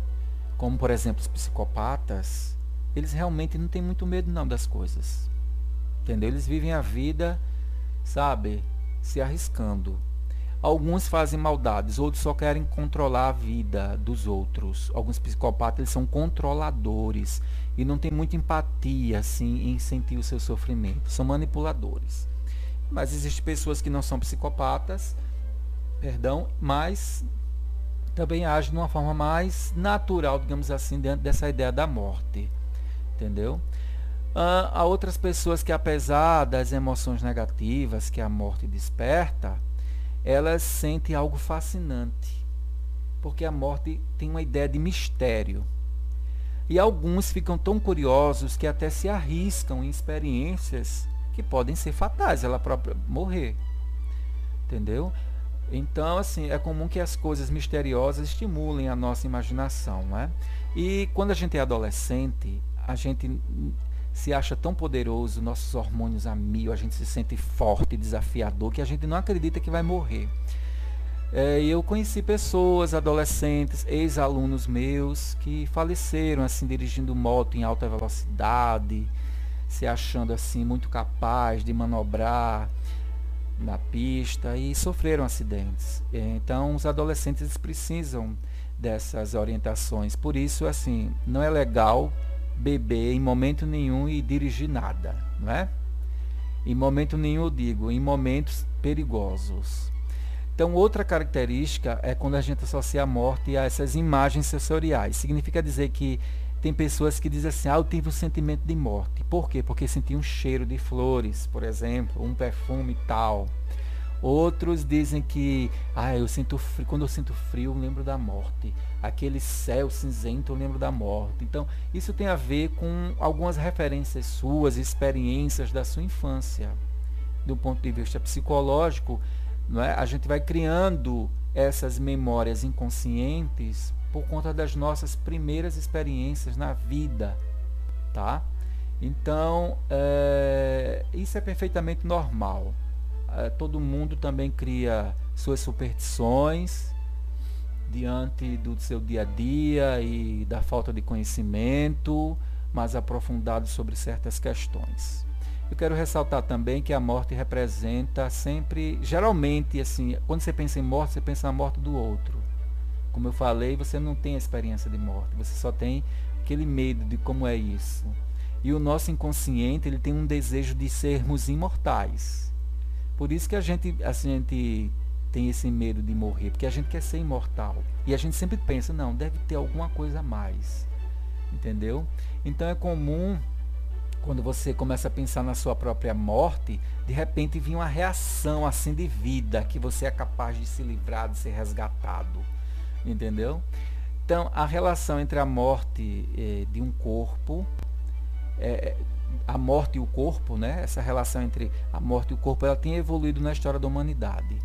como por exemplo os psicopatas, eles realmente não têm muito medo não das coisas. Entendeu? Eles vivem a vida, sabe, se arriscando. Alguns fazem maldades, outros só querem controlar a vida dos outros. Alguns psicopatas eles são controladores e não têm muita empatia assim em sentir o seu sofrimento. São manipuladores. Mas existem pessoas que não são psicopatas, perdão, mas também agem de uma forma mais natural, digamos assim, dentro dessa ideia da morte entendeu? Uh, há outras pessoas que, apesar das emoções negativas que a morte desperta, elas sentem algo fascinante, porque a morte tem uma ideia de mistério. E alguns ficam tão curiosos que até se arriscam em experiências que podem ser fatais, ela própria morrer. Entendeu? Então, assim, é comum que as coisas misteriosas estimulem a nossa imaginação, né? E quando a gente é adolescente, a gente se acha tão poderoso, nossos hormônios a mil, a gente se sente forte, desafiador, que a gente não acredita que vai morrer. É, eu conheci pessoas, adolescentes, ex-alunos meus, que faleceram assim dirigindo moto em alta velocidade, se achando assim muito capaz de manobrar na pista e sofreram acidentes. Então, os adolescentes precisam dessas orientações. Por isso, assim, não é legal beber em momento nenhum e dirigir nada, não é? Em momento nenhum eu digo, em momentos perigosos. Então, outra característica é quando a gente associa a morte a essas imagens sensoriais. Significa dizer que tem pessoas que dizem assim, ah, eu tive um sentimento de morte. Por quê? Porque senti um cheiro de flores, por exemplo, um perfume tal. Outros dizem que, ah, eu sinto frio, quando eu sinto frio, eu lembro da morte. Aquele céu cinzento, eu lembro da morte. Então, isso tem a ver com algumas referências suas, experiências da sua infância. Do ponto de vista psicológico, não é? a gente vai criando essas memórias inconscientes por conta das nossas primeiras experiências na vida, tá? Então, é, isso é perfeitamente normal. É, todo mundo também cria suas superstições diante do seu dia a dia e da falta de conhecimento mais aprofundado sobre certas questões. Eu quero ressaltar também que a morte representa sempre, geralmente, assim, quando você pensa em morte, você pensa na morte do outro. Como eu falei, você não tem a experiência de morte, você só tem aquele medo de como é isso. E o nosso inconsciente, ele tem um desejo de sermos imortais. Por isso que a gente, a gente tem esse medo de morrer, porque a gente quer ser imortal. E a gente sempre pensa, não, deve ter alguma coisa a mais. Entendeu? Então é comum quando você começa a pensar na sua própria morte, de repente vir uma reação assim de vida, que você é capaz de se livrar, de ser resgatado entendeu? Então, a relação entre a morte eh, de um corpo, eh, a morte e o corpo, né? essa relação entre a morte e o corpo, ela tem evoluído na história da humanidade.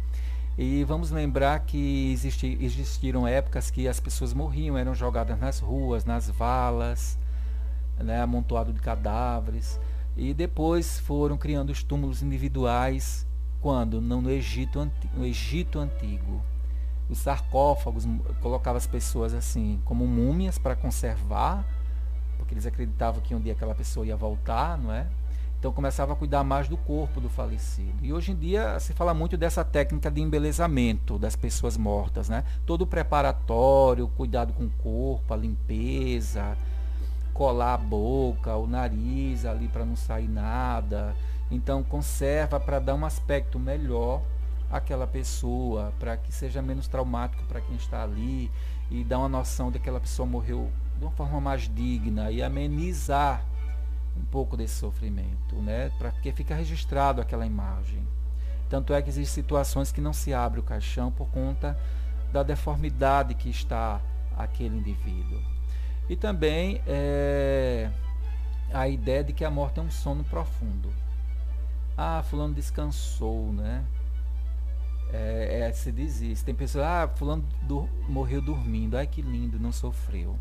E vamos lembrar que existi, existiram épocas que as pessoas morriam, eram jogadas nas ruas, nas valas, né? amontoado de cadáveres. E depois foram criando os túmulos individuais, quando? No, no Egito, no Egito Antigo os sarcófagos colocava as pessoas assim como múmias para conservar, porque eles acreditavam que um dia aquela pessoa ia voltar, não é? Então começava a cuidar mais do corpo do falecido. E hoje em dia se fala muito dessa técnica de embelezamento das pessoas mortas, né? Todo o preparatório, cuidado com o corpo, a limpeza, colar a boca, o nariz ali para não sair nada. Então conserva para dar um aspecto melhor aquela pessoa, para que seja menos traumático para quem está ali e dar uma noção de que aquela pessoa morreu de uma forma mais digna e amenizar um pouco desse sofrimento, né? Para que fica registrado aquela imagem. Tanto é que existem situações que não se abre o caixão por conta da deformidade que está aquele indivíduo. E também é, a ideia de que a morte é um sono profundo. Ah, fulano descansou, né? É, é, se diz isso. Tem pessoas, ah, fulano do, morreu dormindo, ai que lindo, não sofreu.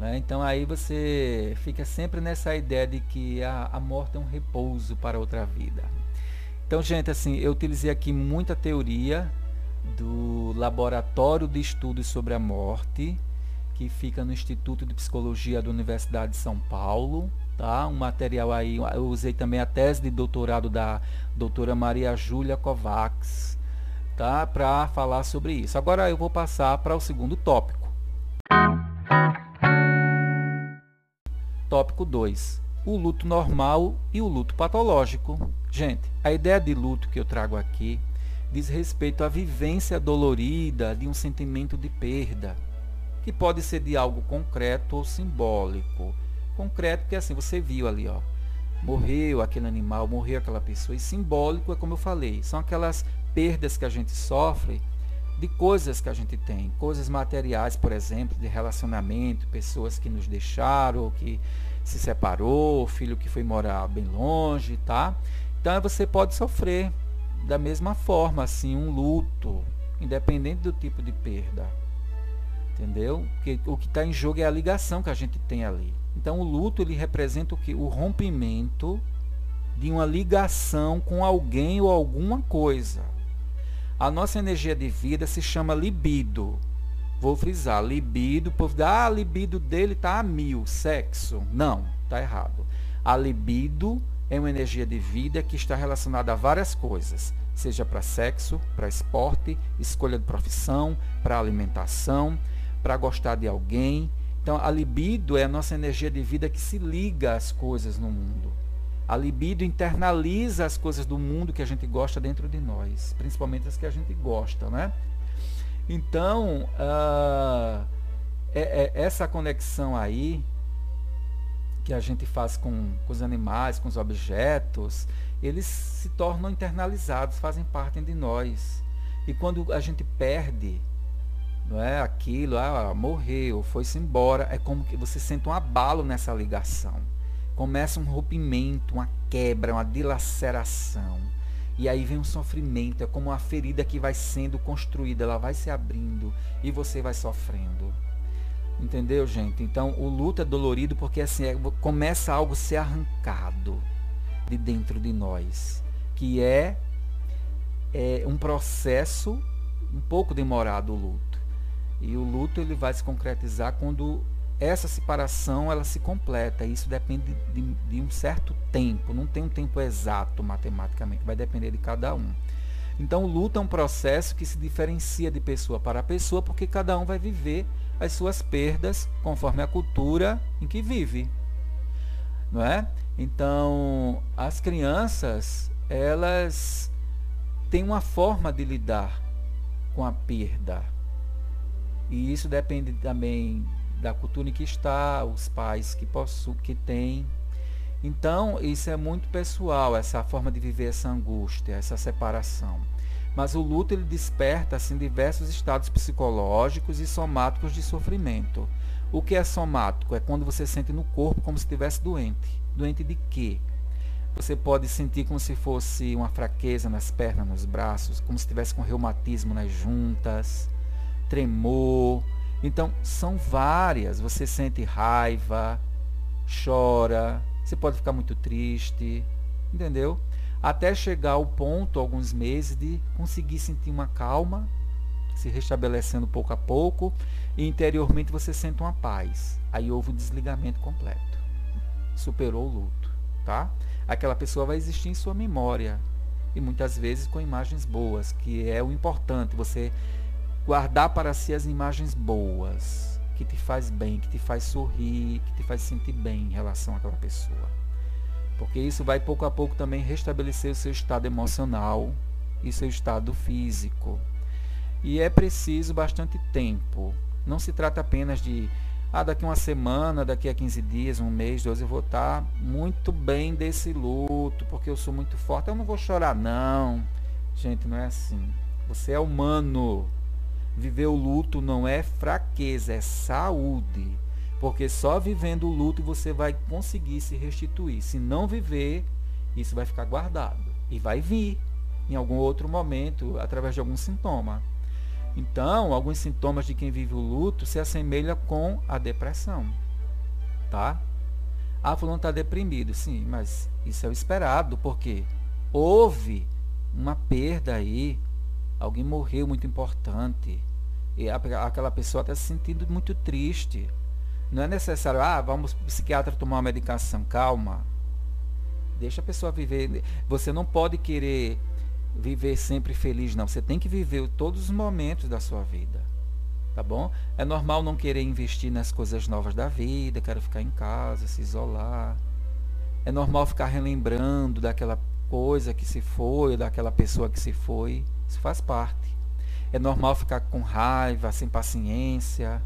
Né? Então aí você fica sempre nessa ideia de que a, a morte é um repouso para outra vida. Então, gente, assim, eu utilizei aqui muita teoria do Laboratório de Estudos sobre a Morte, que fica no Instituto de Psicologia da Universidade de São Paulo. Tá? Um material aí, eu usei também a tese de doutorado da doutora Maria Júlia Kovacs, tá? para falar sobre isso. Agora eu vou passar para o segundo tópico. Tópico 2. O luto normal e o luto patológico. Gente, a ideia de luto que eu trago aqui diz respeito à vivência dolorida de um sentimento de perda, que pode ser de algo concreto ou simbólico. Concreto porque assim, você viu ali, ó, morreu aquele animal, morreu aquela pessoa. E simbólico é como eu falei, são aquelas perdas que a gente sofre de coisas que a gente tem, coisas materiais, por exemplo, de relacionamento, pessoas que nos deixaram, que se separou, filho que foi morar bem longe, tá? Então você pode sofrer da mesma forma, assim, um luto, independente do tipo de perda. Entendeu? Porque o que está em jogo é a ligação que a gente tem ali. Então o luto ele representa o que? O rompimento de uma ligação com alguém ou alguma coisa. A nossa energia de vida se chama libido. Vou frisar, libido, povo ah, a libido dele está a mil, sexo. Não, está errado. A libido é uma energia de vida que está relacionada a várias coisas, seja para sexo, para esporte, escolha de profissão, para alimentação, para gostar de alguém. Então, a libido é a nossa energia de vida que se liga às coisas no mundo. A libido internaliza as coisas do mundo que a gente gosta dentro de nós, principalmente as que a gente gosta, né? Então, uh, é, é essa conexão aí que a gente faz com, com os animais, com os objetos, eles se tornam internalizados, fazem parte de nós. E quando a gente perde não é aquilo, ah, morreu, foi-se embora, é como que você sente um abalo nessa ligação. Começa um rompimento, uma quebra, uma dilaceração. E aí vem um sofrimento, é como uma ferida que vai sendo construída, ela vai se abrindo e você vai sofrendo. Entendeu, gente? Então o luto é dolorido porque assim é, começa algo a ser arrancado de dentro de nós, que é, é um processo um pouco demorado o luto. E o luto ele vai se concretizar quando essa separação ela se completa. Isso depende de, de, um certo tempo, não tem um tempo exato matematicamente, vai depender de cada um. Então o luto é um processo que se diferencia de pessoa para pessoa, porque cada um vai viver as suas perdas conforme a cultura em que vive. Não é? Então, as crianças, elas têm uma forma de lidar com a perda. E isso depende também da cultura em que está, os pais que possuem, que têm. Então, isso é muito pessoal, essa forma de viver essa angústia, essa separação. Mas o luto ele desperta assim diversos estados psicológicos e somáticos de sofrimento. O que é somático? É quando você sente no corpo como se estivesse doente. Doente de quê? Você pode sentir como se fosse uma fraqueza nas pernas, nos braços, como se estivesse com reumatismo nas juntas, tremor, então, são várias. Você sente raiva, chora, você pode ficar muito triste, entendeu? Até chegar ao ponto, alguns meses, de conseguir sentir uma calma, se restabelecendo pouco a pouco, e interiormente você sente uma paz. Aí houve o desligamento completo. Superou o luto, tá? Aquela pessoa vai existir em sua memória, e muitas vezes com imagens boas, que é o importante, você guardar para si as imagens boas, que te faz bem, que te faz sorrir, que te faz sentir bem em relação àquela pessoa. Porque isso vai pouco a pouco também restabelecer o seu estado emocional e seu estado físico. E é preciso bastante tempo. Não se trata apenas de ah, daqui uma semana, daqui a 15 dias, um mês, dois, eu vou estar muito bem desse luto, porque eu sou muito forte. Eu não vou chorar, não. Gente, não é assim. Você é humano. Viver o luto não é fraqueza, é saúde. Porque só vivendo o luto você vai conseguir se restituir. Se não viver, isso vai ficar guardado. E vai vir em algum outro momento, através de algum sintoma. Então, alguns sintomas de quem vive o luto se assemelham com a depressão. Tá? Ah, fulano está deprimido. Sim, mas isso é o esperado, porque houve uma perda aí alguém morreu muito importante. E aquela pessoa está se sentindo muito triste. Não é necessário, ah, vamos o psiquiatra tomar uma medicação. Calma. Deixa a pessoa viver. Você não pode querer viver sempre feliz, não. Você tem que viver todos os momentos da sua vida. Tá bom? É normal não querer investir nas coisas novas da vida, quero ficar em casa, se isolar. É normal ficar relembrando daquela coisa que se foi, daquela pessoa que se foi. Isso faz parte. É normal ficar com raiva, sem paciência,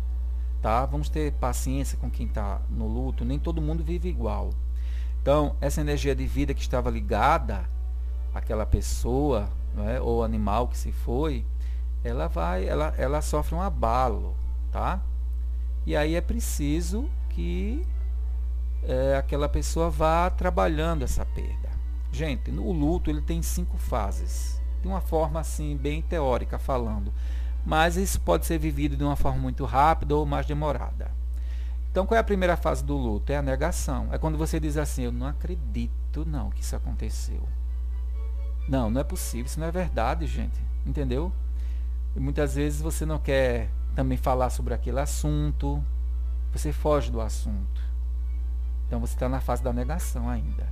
tá? Vamos ter paciência com quem está no luto. Nem todo mundo vive igual. Então, essa energia de vida que estava ligada àquela pessoa, é? ou animal que se foi, ela vai, ela, ela sofre um abalo, tá? E aí é preciso que é, aquela pessoa vá trabalhando essa perda. Gente, o luto ele tem cinco fases de uma forma assim bem teórica falando. Mas isso pode ser vivido de uma forma muito rápida ou mais demorada. Então, qual é a primeira fase do luto? É a negação. É quando você diz assim: Eu não acredito, não, que isso aconteceu. Não, não é possível, isso não é verdade, gente. Entendeu? E muitas vezes você não quer também falar sobre aquele assunto, você foge do assunto. Então você está na fase da negação ainda.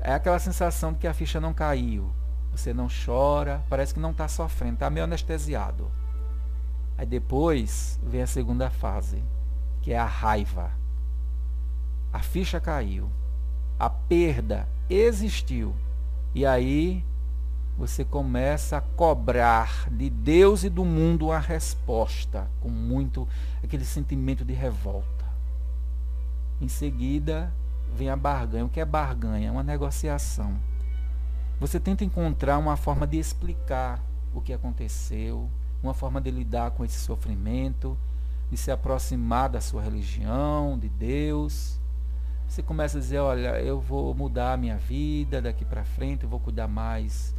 É aquela sensação de que a ficha não caiu. Você não chora, parece que não está sofrendo, está meio anestesiado. Aí depois vem a segunda fase, que é a raiva. A ficha caiu. A perda existiu. E aí você começa a cobrar de Deus e do mundo uma resposta com muito aquele sentimento de revolta. Em seguida, vem a barganha. O que é barganha? É uma negociação. Você tenta encontrar uma forma de explicar o que aconteceu, uma forma de lidar com esse sofrimento, de se aproximar da sua religião, de Deus. Você começa a dizer, olha, eu vou mudar a minha vida daqui para frente, eu vou cuidar mais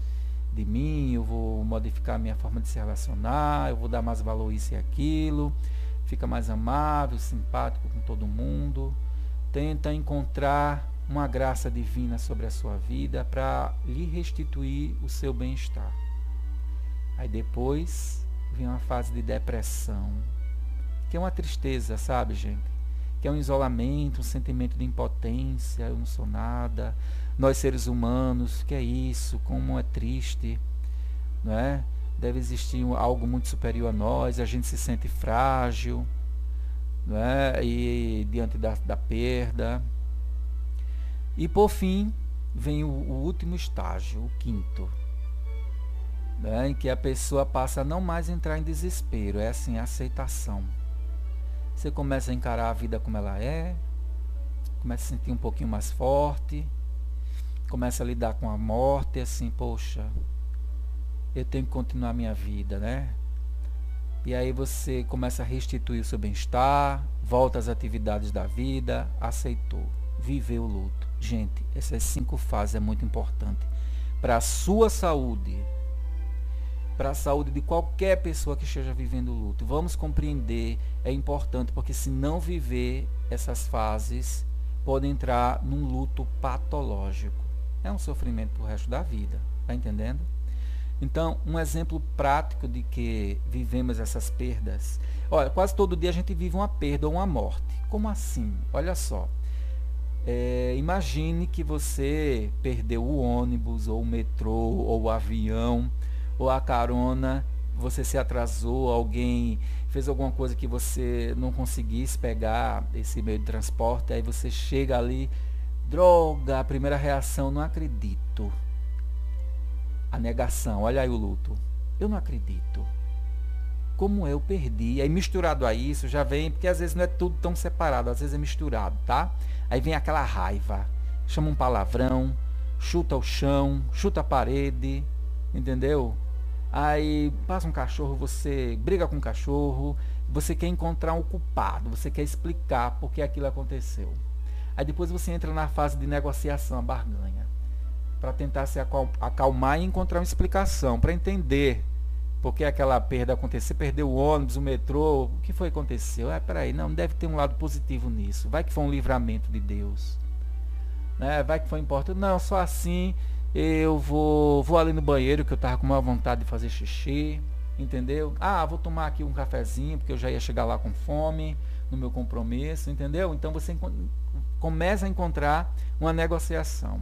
de mim, eu vou modificar a minha forma de se relacionar, eu vou dar mais valor a isso e aquilo, fica mais amável, simpático com todo mundo, tenta encontrar uma graça divina sobre a sua vida para lhe restituir o seu bem-estar. Aí depois vem uma fase de depressão, que é uma tristeza, sabe, gente? Que é um isolamento, um sentimento de impotência, eu não sou nada, nós seres humanos, que é isso, como é triste, não é? Deve existir algo muito superior a nós, a gente se sente frágil, não é? E diante da, da perda. E por fim, vem o, o último estágio, o quinto, né, em que a pessoa passa a não mais entrar em desespero, é assim, a aceitação. Você começa a encarar a vida como ela é, começa a se sentir um pouquinho mais forte, começa a lidar com a morte, assim, poxa, eu tenho que continuar minha vida, né? E aí você começa a restituir o seu bem-estar, volta às atividades da vida, aceitou, viveu o luto. Gente, essas cinco fases é muito importante para a sua saúde, para a saúde de qualquer pessoa que esteja vivendo luto. Vamos compreender, é importante, porque se não viver essas fases, pode entrar num luto patológico é um sofrimento para o resto da vida. Está entendendo? Então, um exemplo prático de que vivemos essas perdas. Olha, quase todo dia a gente vive uma perda ou uma morte. Como assim? Olha só. É, imagine que você perdeu o ônibus, ou o metrô, ou o avião, ou a carona, você se atrasou, alguém fez alguma coisa que você não conseguisse pegar esse meio de transporte, aí você chega ali Droga, a primeira reação, não acredito. A negação, olha aí o luto. Eu não acredito. Como eu perdi. Aí misturado a isso, já vem, porque às vezes não é tudo tão separado, às vezes é misturado, tá? Aí vem aquela raiva. Chama um palavrão, chuta o chão, chuta a parede, entendeu? Aí passa um cachorro, você briga com o cachorro, você quer encontrar um culpado, você quer explicar por que aquilo aconteceu. Aí depois você entra na fase de negociação, a barganha, para tentar se acalmar e encontrar uma explicação, para entender por que aquela perda aconteceu. Perdeu o ônibus, o metrô, o que foi que aconteceu? Ah, peraí, não, deve ter um lado positivo nisso. Vai que foi um livramento de Deus. Né? Vai que foi importante. Não, só assim eu vou, vou ali no banheiro que eu estava com uma vontade de fazer xixi, entendeu? Ah, vou tomar aqui um cafezinho porque eu já ia chegar lá com fome no meu compromisso, entendeu? Então você começa a encontrar uma negociação.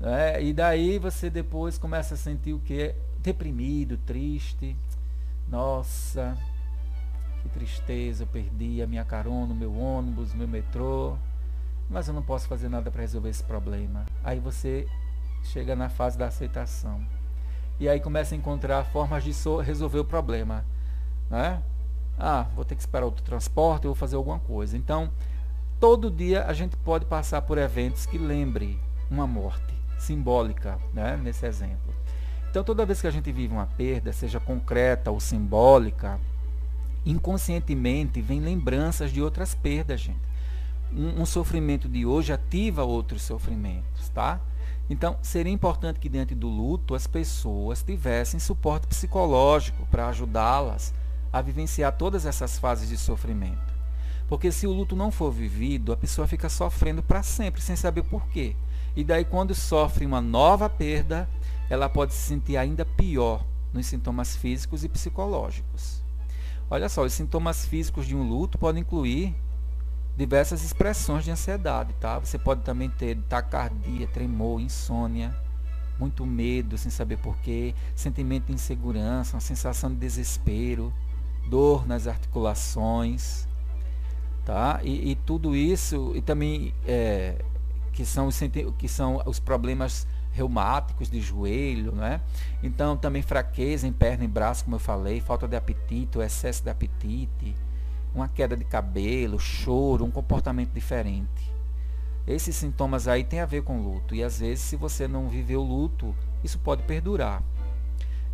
Né? E daí você depois começa a sentir o que? Deprimido, triste. Nossa, que tristeza, eu perdi a minha carona, o meu ônibus, o meu metrô. Mas eu não posso fazer nada para resolver esse problema. Aí você chega na fase da aceitação. E aí começa a encontrar formas de resolver o problema. Né? Ah, vou ter que esperar outro transporte, eu vou fazer alguma coisa. Então, todo dia a gente pode passar por eventos que lembre uma morte simbólica, né, nesse exemplo. Então, toda vez que a gente vive uma perda, seja concreta ou simbólica, inconscientemente vem lembranças de outras perdas, gente. Um, um, sofrimento de hoje ativa outros sofrimentos, tá? Então, seria importante que diante do luto as pessoas tivessem suporte psicológico para ajudá-las a vivenciar todas essas fases de sofrimento. Porque se o luto não for vivido, a pessoa fica sofrendo para sempre, sem saber por quê. E daí, quando sofre uma nova perda, ela pode se sentir ainda pior nos sintomas físicos e psicológicos. Olha só, os sintomas físicos de um luto podem incluir diversas expressões de ansiedade, tá? Você pode também ter taquicardia, tremor, insônia, muito medo sem saber porquê, sentimento de insegurança, uma sensação de desespero, dor nas articulações, tá? E, e tudo isso, e também é, que, são os, que são os problemas reumáticos de joelho, né? Então também fraqueza em perna e braço, como eu falei, falta de apetite, o excesso de apetite, uma queda de cabelo, choro, um comportamento diferente. Esses sintomas aí têm a ver com luto e às vezes se você não viveu luto, isso pode perdurar.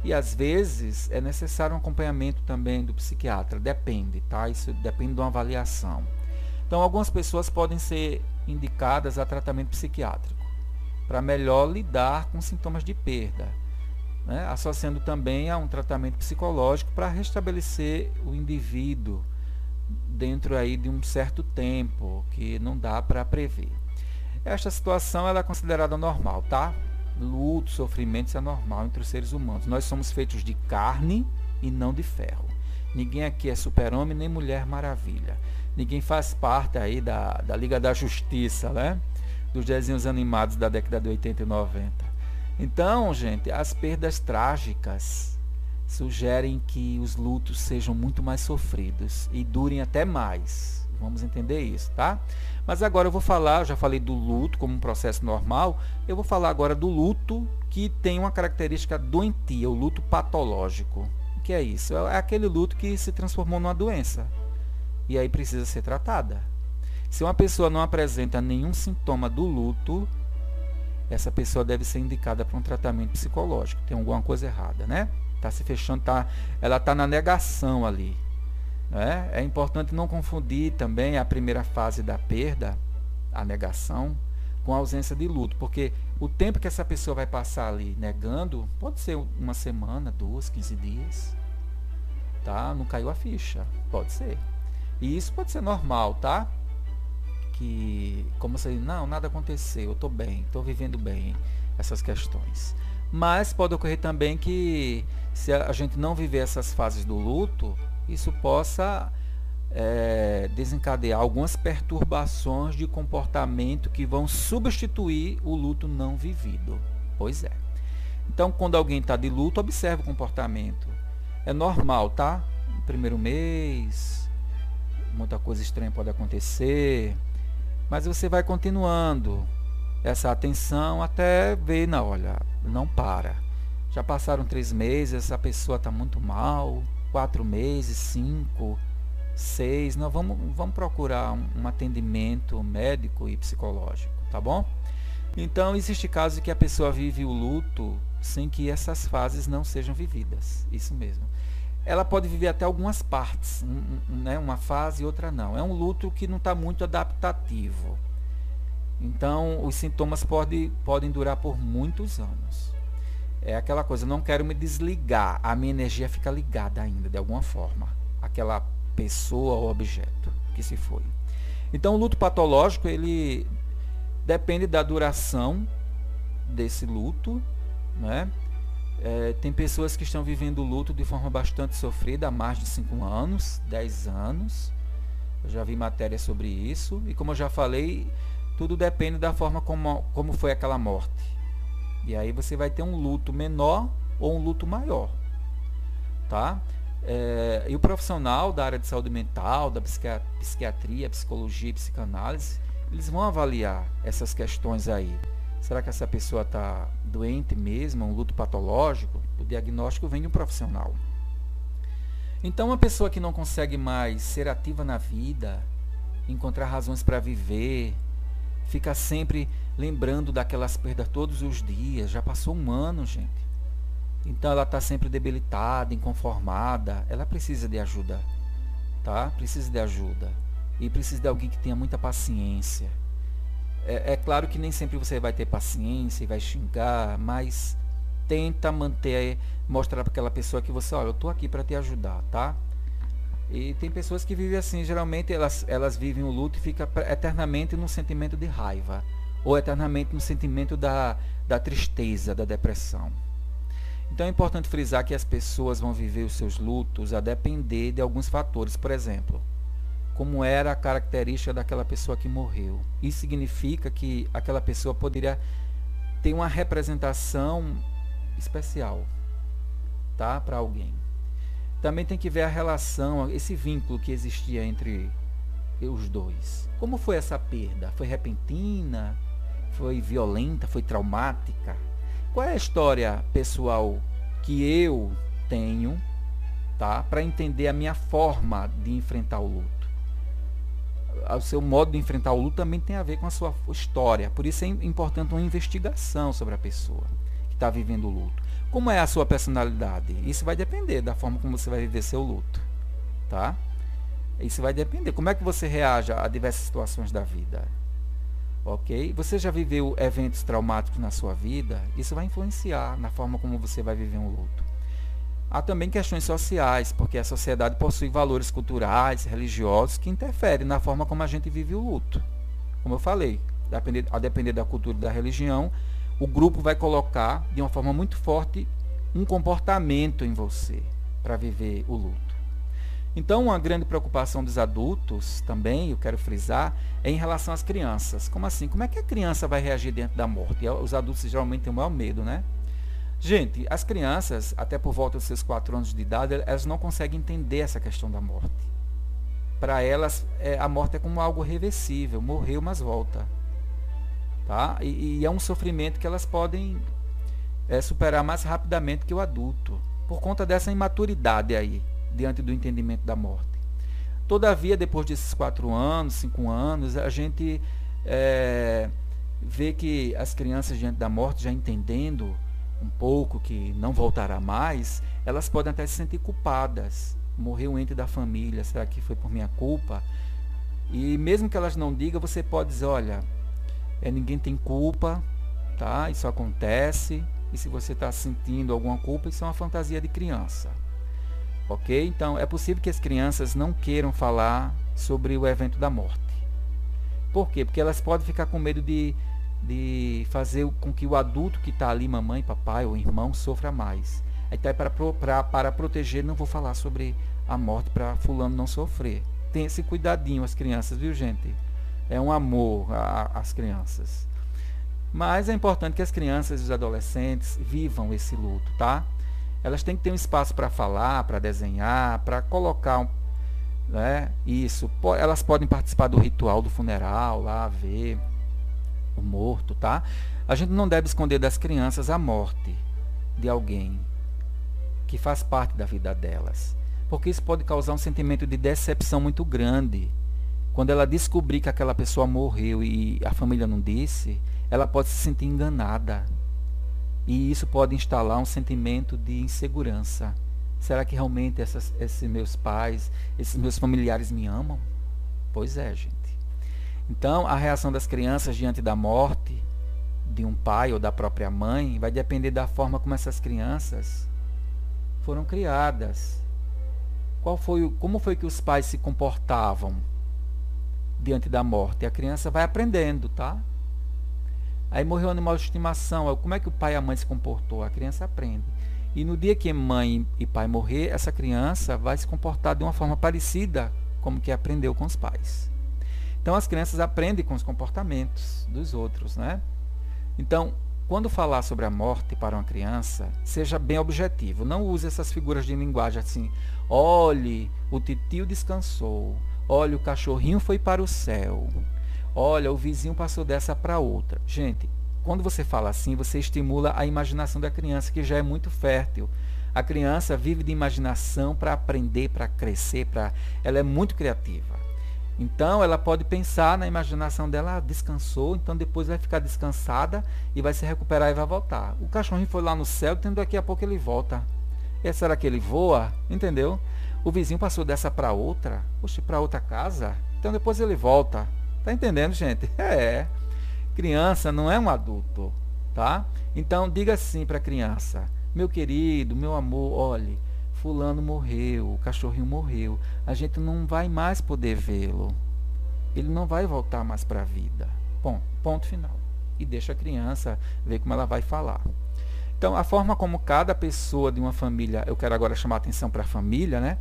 E às vezes é necessário um acompanhamento também do psiquiatra, depende, tá? Isso depende de uma avaliação. Então algumas pessoas podem ser indicadas a tratamento psiquiátrico para melhor lidar com sintomas de perda, né? associando também a um tratamento psicológico para restabelecer o indivíduo dentro aí de um certo tempo que não dá para prever. Esta situação ela é considerada normal, tá? Luto, sofrimento, isso é normal entre os seres humanos. Nós somos feitos de carne e não de ferro. Ninguém aqui é super-homem nem mulher maravilha. Ninguém faz parte aí da, da Liga da Justiça, né? Dos desenhos animados da década de 80 e 90. Então, gente, as perdas trágicas sugerem que os lutos sejam muito mais sofridos e durem até mais. Vamos entender isso, tá? Mas agora eu vou falar, eu já falei do luto como um processo normal, eu vou falar agora do luto que tem uma característica doentia, o luto patológico. O que é isso? É aquele luto que se transformou numa doença e aí precisa ser tratada. Se uma pessoa não apresenta nenhum sintoma do luto, essa pessoa deve ser indicada para um tratamento psicológico. Tem alguma coisa errada, né? Está se fechando, tá, ela está na negação ali. Né? É importante não confundir também a primeira fase da perda, a negação, com a ausência de luto, porque o tempo que essa pessoa vai passar ali negando pode ser uma semana, duas, quinze dias. Tá? Não caiu a ficha. Pode ser. E isso pode ser normal, tá? Que, como diz, não, nada aconteceu, eu estou bem, estou vivendo bem, essas questões. Mas pode ocorrer também que, se a gente não viver essas fases do luto, isso possa é, desencadear algumas perturbações de comportamento que vão substituir o luto não vivido. Pois é. Então, quando alguém está de luto, observe o comportamento. É normal, tá? No primeiro mês, muita coisa estranha pode acontecer, mas você vai continuando essa atenção até ver, não, olha, não para. Já passaram três meses, essa pessoa está muito mal, quatro meses, cinco, seis, não, vamos, vamos procurar um, um atendimento médico e psicológico, tá bom? Então, existe caso que a pessoa vive o luto sem que essas fases não sejam vividas. Isso mesmo. Ela pode viver até algumas partes, né, uma fase e outra não. É um luto que não está muito adaptativo. Então, os sintomas pode, podem durar por muitos anos é aquela coisa, não quero me desligar, a minha energia fica ligada ainda de alguma forma, aquela pessoa ou objeto que se foi. Então o luto patológico, ele depende da duração desse luto, né? É, tem pessoas que estão vivendo luto de forma bastante sofrida há mais de 5 anos, 10 anos. Eu já vi matéria sobre isso. E como eu já falei, tudo depende da forma como, como foi aquela morte. E aí você vai ter um luto menor ou um luto maior. Tá? É, e o profissional da área de saúde mental, da psiquiatria, psicologia psicanálise, eles vão avaliar essas questões aí. Será que essa pessoa está doente mesmo, um luto patológico? O diagnóstico vem de um profissional. Então, uma pessoa que não consegue mais ser ativa na vida, encontrar razões para viver, fica sempre lembrando daquelas perdas todos os dias. Já passou um ano, gente. Então ela está sempre debilitada, inconformada. Ela precisa de ajuda, tá? Precisa de ajuda e precisa de alguém que tenha muita paciência. É, é claro que nem sempre você vai ter paciência e vai xingar, mas tenta manter, mostrar para aquela pessoa que você, olha, eu estou aqui para te ajudar, tá? E tem pessoas que vivem assim, geralmente elas, elas vivem o luto e ficam eternamente num sentimento de raiva ou eternamente no sentimento da, da tristeza, da depressão. Então é importante frisar que as pessoas vão viver os seus lutos a depender de alguns fatores. Por exemplo, como era a característica daquela pessoa que morreu. Isso significa que aquela pessoa poderia ter uma representação especial tá, para alguém. Também tem que ver a relação, esse vínculo que existia entre os dois. Como foi essa perda? Foi repentina? Foi violenta? Foi traumática? Qual é a história pessoal que eu tenho, tá, para entender a minha forma de enfrentar o luto? O seu modo de enfrentar o luto também tem a ver com a sua história. Por isso é importante uma investigação sobre a pessoa que está vivendo o luto. Como é a sua personalidade? Isso vai depender da forma como você vai viver seu luto, tá? Isso vai depender. Como é que você reage a diversas situações da vida? Ok? Você já viveu eventos traumáticos na sua vida? Isso vai influenciar na forma como você vai viver um luto. Há também questões sociais, porque a sociedade possui valores culturais, religiosos que interferem na forma como a gente vive o luto. Como eu falei, a depender da cultura e da religião, o grupo vai colocar de uma forma muito forte um comportamento em você para viver o luto. Então, uma grande preocupação dos adultos também, eu quero frisar, é em relação às crianças. Como assim? Como é que a criança vai reagir dentro da morte? Os adultos geralmente têm o maior medo, né? Gente, as crianças, até por volta dos seus 4 anos de idade, elas não conseguem entender essa questão da morte. Para elas, é, a morte é como algo reversível, morreu, mas volta. Tá? E, e é um sofrimento que elas podem é, superar mais rapidamente que o adulto, por conta dessa imaturidade aí diante do entendimento da morte. Todavia, depois desses quatro anos, cinco anos, a gente é, vê que as crianças diante da morte, já entendendo um pouco que não voltará mais, elas podem até se sentir culpadas. Morreu um ente da família, será que foi por minha culpa? E mesmo que elas não digam, você pode dizer, olha, é, ninguém tem culpa, tá? Isso acontece. E se você está sentindo alguma culpa, isso é uma fantasia de criança. Ok? Então, é possível que as crianças não queiram falar sobre o evento da morte. Por quê? Porque elas podem ficar com medo de, de fazer com que o adulto que está ali, mamãe, papai ou irmão, sofra mais. Então, para, para, para proteger, não vou falar sobre a morte para fulano não sofrer. Tem esse cuidadinho as crianças, viu gente? É um amor às crianças. Mas é importante que as crianças e os adolescentes vivam esse luto, tá? elas têm que ter um espaço para falar, para desenhar, para colocar né, isso. Elas podem participar do ritual do funeral, lá ver o morto, tá? A gente não deve esconder das crianças a morte de alguém que faz parte da vida delas, porque isso pode causar um sentimento de decepção muito grande. Quando ela descobrir que aquela pessoa morreu e a família não disse, ela pode se sentir enganada. E isso pode instalar um sentimento de insegurança. Será que realmente essas, esses meus pais, esses meus familiares me amam? Pois é, gente. Então, a reação das crianças diante da morte de um pai ou da própria mãe vai depender da forma como essas crianças foram criadas. Qual foi, como foi que os pais se comportavam diante da morte? A criança vai aprendendo, tá? Aí morreu o animal de estimação. Como é que o pai e a mãe se comportou? A criança aprende. E no dia que mãe e pai morrer, essa criança vai se comportar de uma forma parecida como que aprendeu com os pais. Então as crianças aprendem com os comportamentos dos outros, né? Então, quando falar sobre a morte para uma criança, seja bem objetivo. Não use essas figuras de linguagem assim. Olhe, o titio descansou. Olhe, o cachorrinho foi para o céu. Olha, o vizinho passou dessa para outra. Gente, quando você fala assim, você estimula a imaginação da criança, que já é muito fértil. A criança vive de imaginação para aprender, para crescer, para ela é muito criativa. Então, ela pode pensar na imaginação dela, ah, descansou, então depois vai ficar descansada e vai se recuperar e vai voltar. O cachorrinho foi lá no céu, então daqui a pouco ele volta. E será que ele voa? Entendeu? O vizinho passou dessa para outra, poxa, para outra casa, então depois ele volta. Tá entendendo, gente? *laughs* É. Criança não é um adulto, tá? Então diga assim para a criança: "Meu querido, meu amor, olhe, fulano morreu, o cachorrinho morreu. A gente não vai mais poder vê-lo. Ele não vai voltar mais para a vida." Bom, ponto final. e deixa a criança ver como ela vai falar. Então, a forma como cada pessoa de uma família, eu quero agora chamar atenção para a família, né?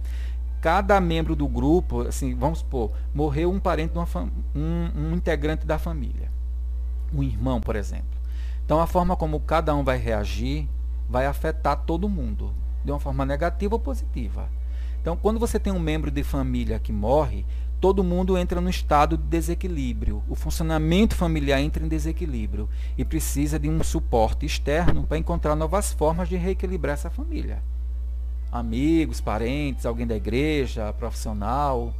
Cada membro do grupo, assim, vamos supor, morreu um parente, de uma um, um integrante da família, um irmão, por exemplo. Então, a forma como cada um vai reagir vai afetar todo mundo, de uma forma negativa ou positiva. Então, quando você tem um membro de família que morre, todo mundo entra no estado de desequilíbrio. O funcionamento familiar entra em desequilíbrio e precisa de um suporte externo para encontrar novas formas de reequilibrar essa família. Amigos, parentes, alguém da igreja, profissional,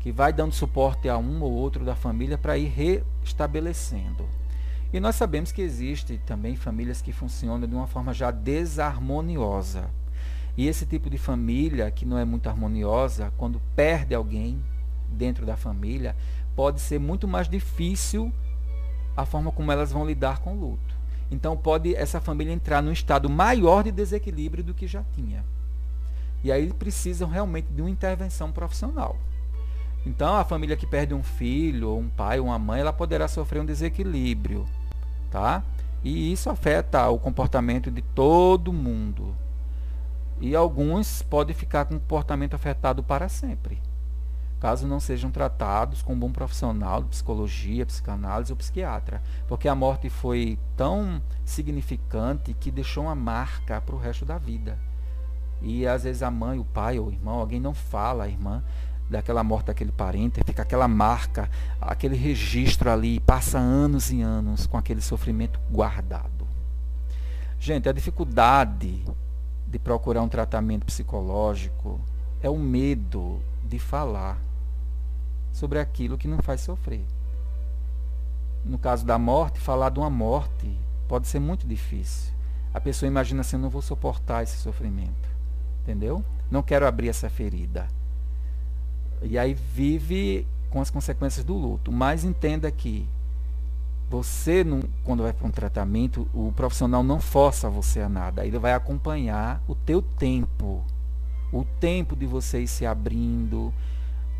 que vai dando suporte a um ou outro da família para ir restabelecendo. E nós sabemos que existe também famílias que funcionam de uma forma já desarmoniosa. E esse tipo de família que não é muito harmoniosa, quando perde alguém dentro da família, pode ser muito mais difícil a forma como elas vão lidar com o luto. Então pode essa família entrar num estado maior de desequilíbrio do que já tinha. E aí precisam realmente de uma intervenção profissional. Então a família que perde um filho, um pai, uma mãe, ela poderá sofrer um desequilíbrio, tá? E isso afeta o comportamento de todo mundo. E alguns podem ficar com comportamento afetado para sempre, caso não sejam tratados com um bom profissional de psicologia, psicanálise ou psiquiatra, porque a morte foi tão significante que deixou uma marca para o resto da vida. E às vezes a mãe, o pai ou o irmão, alguém não fala, a irmã, daquela morte daquele parente, fica aquela marca, aquele registro ali, passa anos e anos com aquele sofrimento guardado. Gente, a dificuldade de procurar um tratamento psicológico é o medo de falar sobre aquilo que não faz sofrer. No caso da morte, falar de uma morte pode ser muito difícil. A pessoa imagina assim, não vou suportar esse sofrimento. Entendeu? Não quero abrir essa ferida. E aí vive com as consequências do luto. Mas entenda que você, não, quando vai para um tratamento, o profissional não força você a nada. Ele vai acompanhar o teu tempo. O tempo de você ir se abrindo.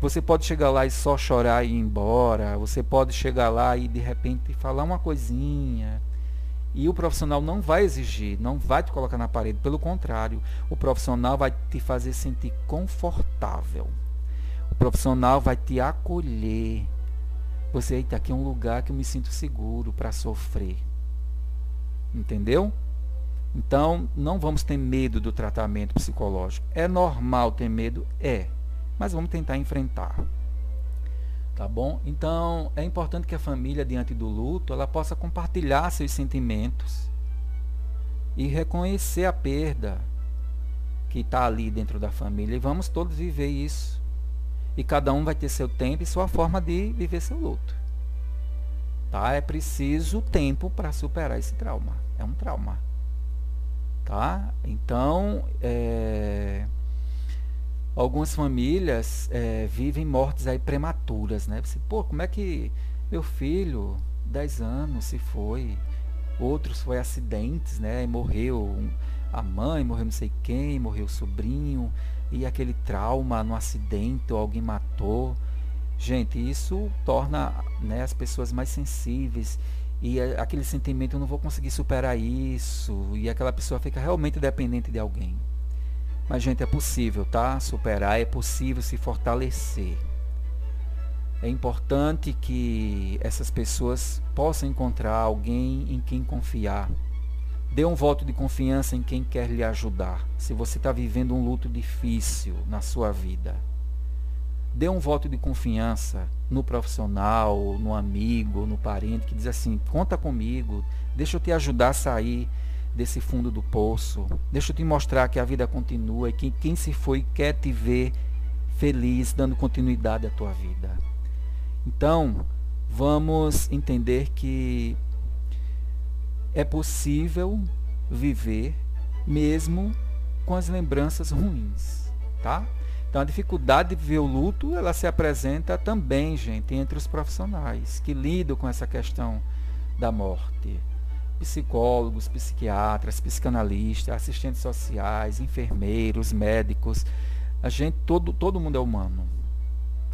Você pode chegar lá e só chorar e ir embora. Você pode chegar lá e de repente falar uma coisinha. E o profissional não vai exigir, não vai te colocar na parede. Pelo contrário, o profissional vai te fazer sentir confortável. O profissional vai te acolher você, eita, aqui é um lugar que eu me sinto seguro para sofrer. Entendeu? Então, não vamos ter medo do tratamento psicológico. É normal ter medo? É. Mas vamos tentar enfrentar. Tá bom? Então, é importante que a família, diante do luto, ela possa compartilhar seus sentimentos e reconhecer a perda que está ali dentro da família. E vamos todos viver isso. E cada um vai ter seu tempo e sua forma de viver seu luto. Tá? É preciso tempo para superar esse trauma. É um trauma. Tá? Então, é... algumas famílias é, vivem mortes aí prematuras, né? Você, pô, como é que meu filho, 10 anos, se foi? Outros foi acidentes, né? E morreu a mãe, morreu não sei quem, morreu o sobrinho e aquele trauma no acidente ou alguém matou. Gente, isso torna né, as pessoas mais sensíveis e aquele sentimento eu não vou conseguir superar isso e aquela pessoa fica realmente dependente de alguém. Mas gente, é possível, tá? Superar, é possível se fortalecer. É importante que essas pessoas possam encontrar alguém em quem confiar Dê um voto de confiança em quem quer lhe ajudar. Se você está vivendo um luto difícil na sua vida, dê um voto de confiança no profissional, no amigo, no parente que diz assim: conta comigo, deixa eu te ajudar a sair desse fundo do poço, deixa eu te mostrar que a vida continua e que quem se foi quer te ver feliz, dando continuidade à tua vida. Então, vamos entender que é possível viver mesmo com as lembranças ruins, tá? Então a dificuldade de viver o luto, ela se apresenta também, gente, entre os profissionais que lidam com essa questão da morte. Psicólogos, psiquiatras, psicanalistas, assistentes sociais, enfermeiros, médicos. A gente todo todo mundo é humano.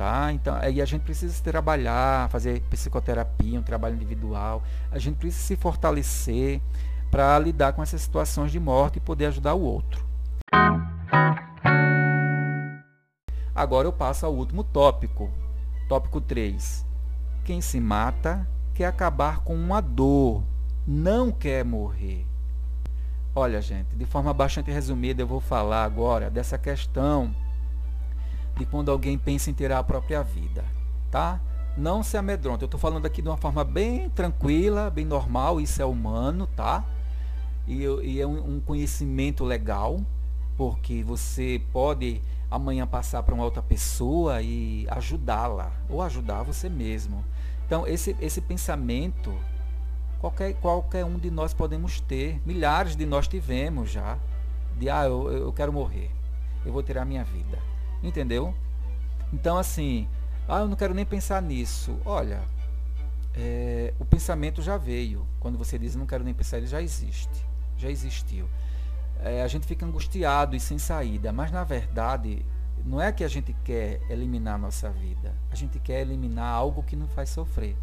Tá? Então, aí a gente precisa se trabalhar, fazer psicoterapia, um trabalho individual. A gente precisa se fortalecer para lidar com essas situações de morte e poder ajudar o outro. Agora eu passo ao último tópico. Tópico 3. Quem se mata quer acabar com uma dor, não quer morrer. Olha, gente, de forma bastante resumida, eu vou falar agora dessa questão de quando alguém pensa em tirar a própria vida, tá? Não se amedronte. Eu estou falando aqui de uma forma bem tranquila, bem normal, isso é humano, tá? E, e é um, um conhecimento legal, porque você pode amanhã passar para uma outra pessoa e ajudá-la, ou ajudar você mesmo. Então, esse, esse pensamento, qualquer, qualquer um de nós podemos ter, milhares de nós tivemos já, de, ah, eu, eu quero morrer, eu vou tirar minha vida. Entendeu? Então, assim, ah, eu não quero nem pensar nisso. Olha, é, o pensamento já veio. Quando você diz não quero nem pensar, ele já existe. Já existiu é, a gente fica angustiado e sem saída, mas na verdade não é que a gente quer eliminar a nossa vida, a gente quer eliminar algo que nos faz sofrer,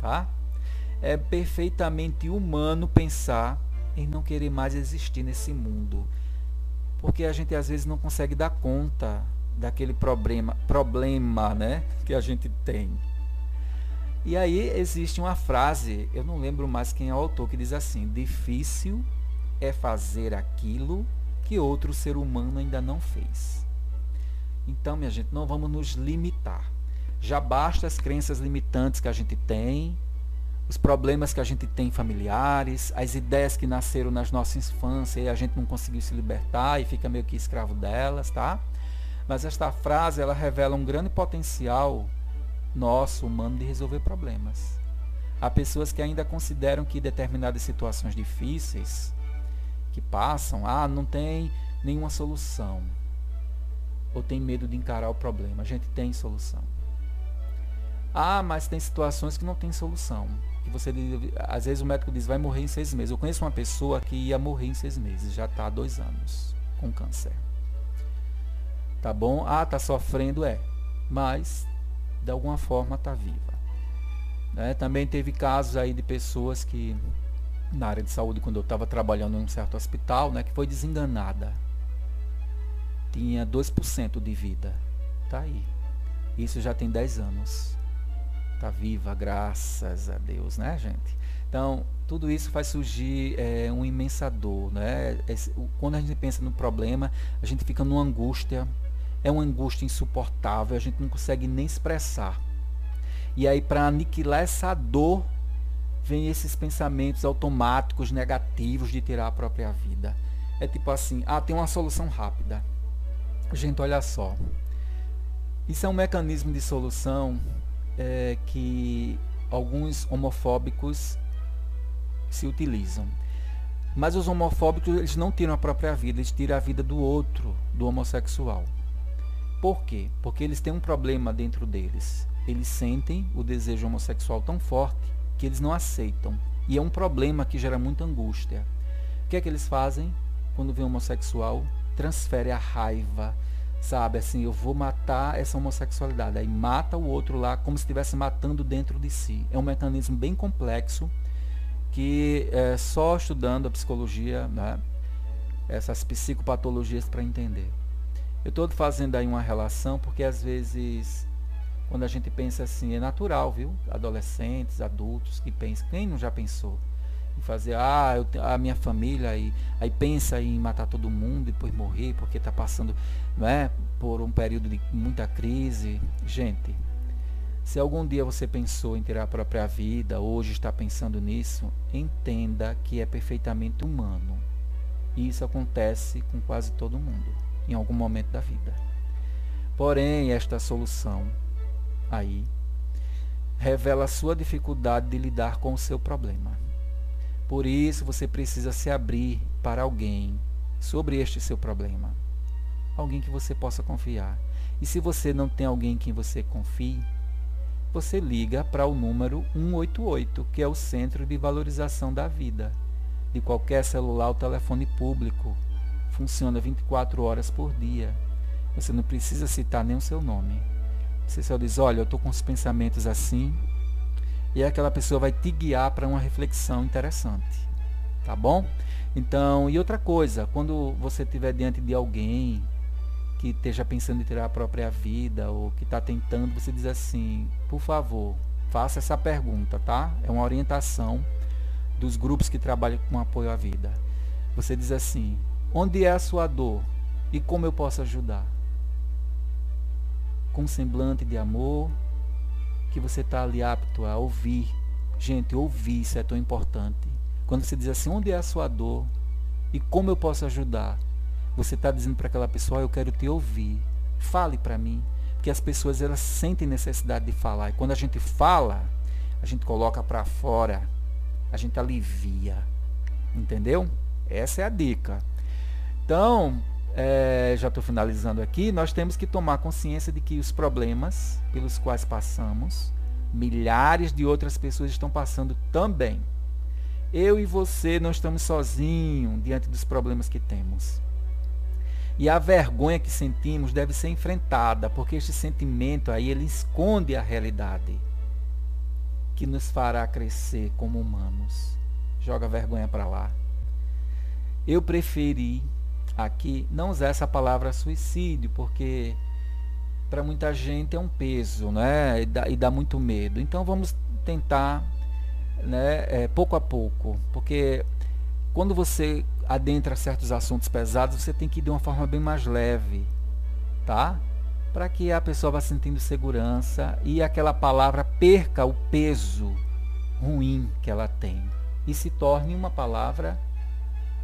tá? É perfeitamente humano pensar em não querer mais existir nesse mundo, porque a gente às vezes não consegue dar conta daquele problema, problema, né, que a gente tem. E aí existe uma frase, eu não lembro mais quem é o autor, que diz assim: difícil é fazer aquilo que outro ser humano ainda não fez. Então, minha gente, não vamos nos limitar. Já basta as crenças limitantes que a gente tem, os problemas que a gente tem familiares, as ideias que nasceram nas nossas infâncias e a gente não conseguiu se libertar e fica meio que escravo delas, tá? Mas esta frase, ela revela um grande potencial nosso, humano, de resolver problemas. Há pessoas que ainda consideram que determinadas situações difíceis que passam, ah, não tem nenhuma solução. Ou tem medo de encarar o problema. A gente tem solução. Ah, mas tem situações que não tem solução. Que você, às vezes o médico diz, vai morrer em seis meses. Eu conheço uma pessoa que ia morrer em seis meses, já está há dois anos com câncer. Tá bom? Ah, tá sofrendo, é. Mas, de alguma forma, está viva. Né? Também teve casos aí de pessoas que na área de saúde quando eu estava trabalhando em um certo hospital, né, que foi desenganada. Tinha 2% de vida. Tá aí. Isso já tem 10 anos. Tá viva, graças a Deus, né, gente? Então, tudo isso faz surgir é, um imensa dor, né? Esse, quando a gente pensa no problema, a gente fica numa angústia, é uma angústia insuportável, a gente não consegue nem expressar. E aí, para aniquilar essa dor, vem esses pensamentos automáticos negativos de tirar a própria vida. É tipo assim, ah, tem uma solução rápida. Gente, olha só. Isso é um mecanismo de solução é, que alguns homofóbicos se utilizam. Mas os homofóbicos eles não tiram a própria vida, eles tiram a vida do outro, do homossexual. Por quê? Porque eles têm um problema dentro deles. Eles sentem o desejo homossexual tão forte que eles não aceitam. E é um problema que gera muita angústia. O que é que eles fazem quando vê um homossexual? Transfere a raiva, sabe? Assim, eu vou matar essa homossexualidade. Aí mata o outro lá como se estivesse matando dentro de si. É um mecanismo bem complexo que é só estudando a psicologia, né? essas psicopatologias para entender. Eu estou fazendo aí uma relação porque às vezes quando a gente pensa assim, é natural, viu? Adolescentes, adultos que pensam, quem não já pensou fazer, ah, eu, a minha família, aí, aí pensa em matar todo mundo e depois morrer porque está passando né, por um período de muita crise. Gente, se algum dia você pensou em tirar a própria vida, hoje está pensando nisso, entenda que é perfeitamente humano. E isso acontece com quase todo mundo, em algum momento da vida. Porém, esta solução aí revela a sua dificuldade de lidar com o seu problema. Por isso você precisa se abrir para alguém sobre este seu problema. Alguém que você possa confiar. E se você não tem alguém em quem você confie, você liga para o número 188, que é o Centro de Valorização da Vida, de qualquer celular ou telefone público. Funciona 24 horas por dia. Você não precisa citar nem o seu nome Você só diz, olha, eu estou com os pensamentos assim. E aquela pessoa vai te guiar para uma reflexão interessante. Tá bom? Então, e outra coisa, quando você estiver diante de alguém que esteja pensando em tirar a própria vida ou que está tentando, você diz assim, por favor, faça essa pergunta, tá? É uma orientação dos grupos que trabalham com apoio à vida. Você diz assim, onde é a sua dor e como eu posso ajudar? Com semblante de amor, que você está ali apto a ouvir. Gente, ouvir, isso é tão importante. Quando você diz assim, onde é a sua dor e como eu posso ajudar? Você está dizendo para aquela pessoa, eu quero te ouvir. Fale para mim. Porque as pessoas elas sentem necessidade de falar. E quando a gente fala, a gente coloca para fora. A gente alivia. Entendeu? Essa é a dica. Então, é, já estou finalizando aqui, nós temos que tomar consciência de que os problemas pelos quais passamos, milhares de outras pessoas estão passando também. Eu e você não estamos sozinhos diante dos problemas que temos. E a vergonha que sentimos deve ser enfrentada, porque este sentimento aí ele esconde a realidade que nos fará crescer como humanos. Joga a vergonha para lá. Eu preferi aqui não usar essa palavra suicídio, porque para muita gente é um peso, né? E dá, e dá muito medo. Então vamos tentar né, é, pouco a pouco, porque quando você adentra certos assuntos pesados, você tem que ir de uma forma bem mais leve, tá? Para que a pessoa vá sentindo segurança e aquela palavra perca o peso ruim que ela tem e se torne uma palavra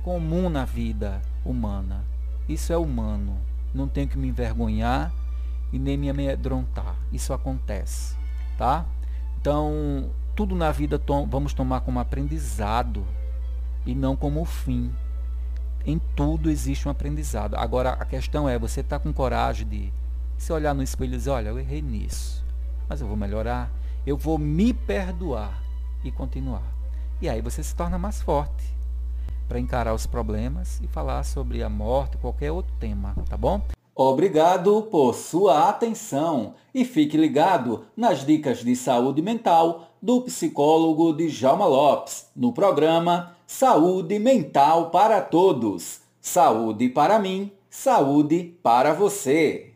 comum na vida humana. Isso é humano. Não tenho que me envergonhar e nem me amedrontar. Isso acontece, tá? Então, tudo na vida tom, vamos tomar como aprendizado e não como fim. Em tudo existe um aprendizado. Agora a questão é, você está com coragem de se olhar no espelho e dizer, olha, eu errei nisso, mas eu vou melhorar, eu vou me perdoar e continuar. E aí você se torna mais forte para encarar os problemas e falar sobre a morte, qualquer outro tema, tá bom? Obrigado por sua atenção e fique ligado nas dicas de saúde mental do psicólogo Djalma Lopes no programa Saúde Mental para Todos. Saúde para mim, saúde para você.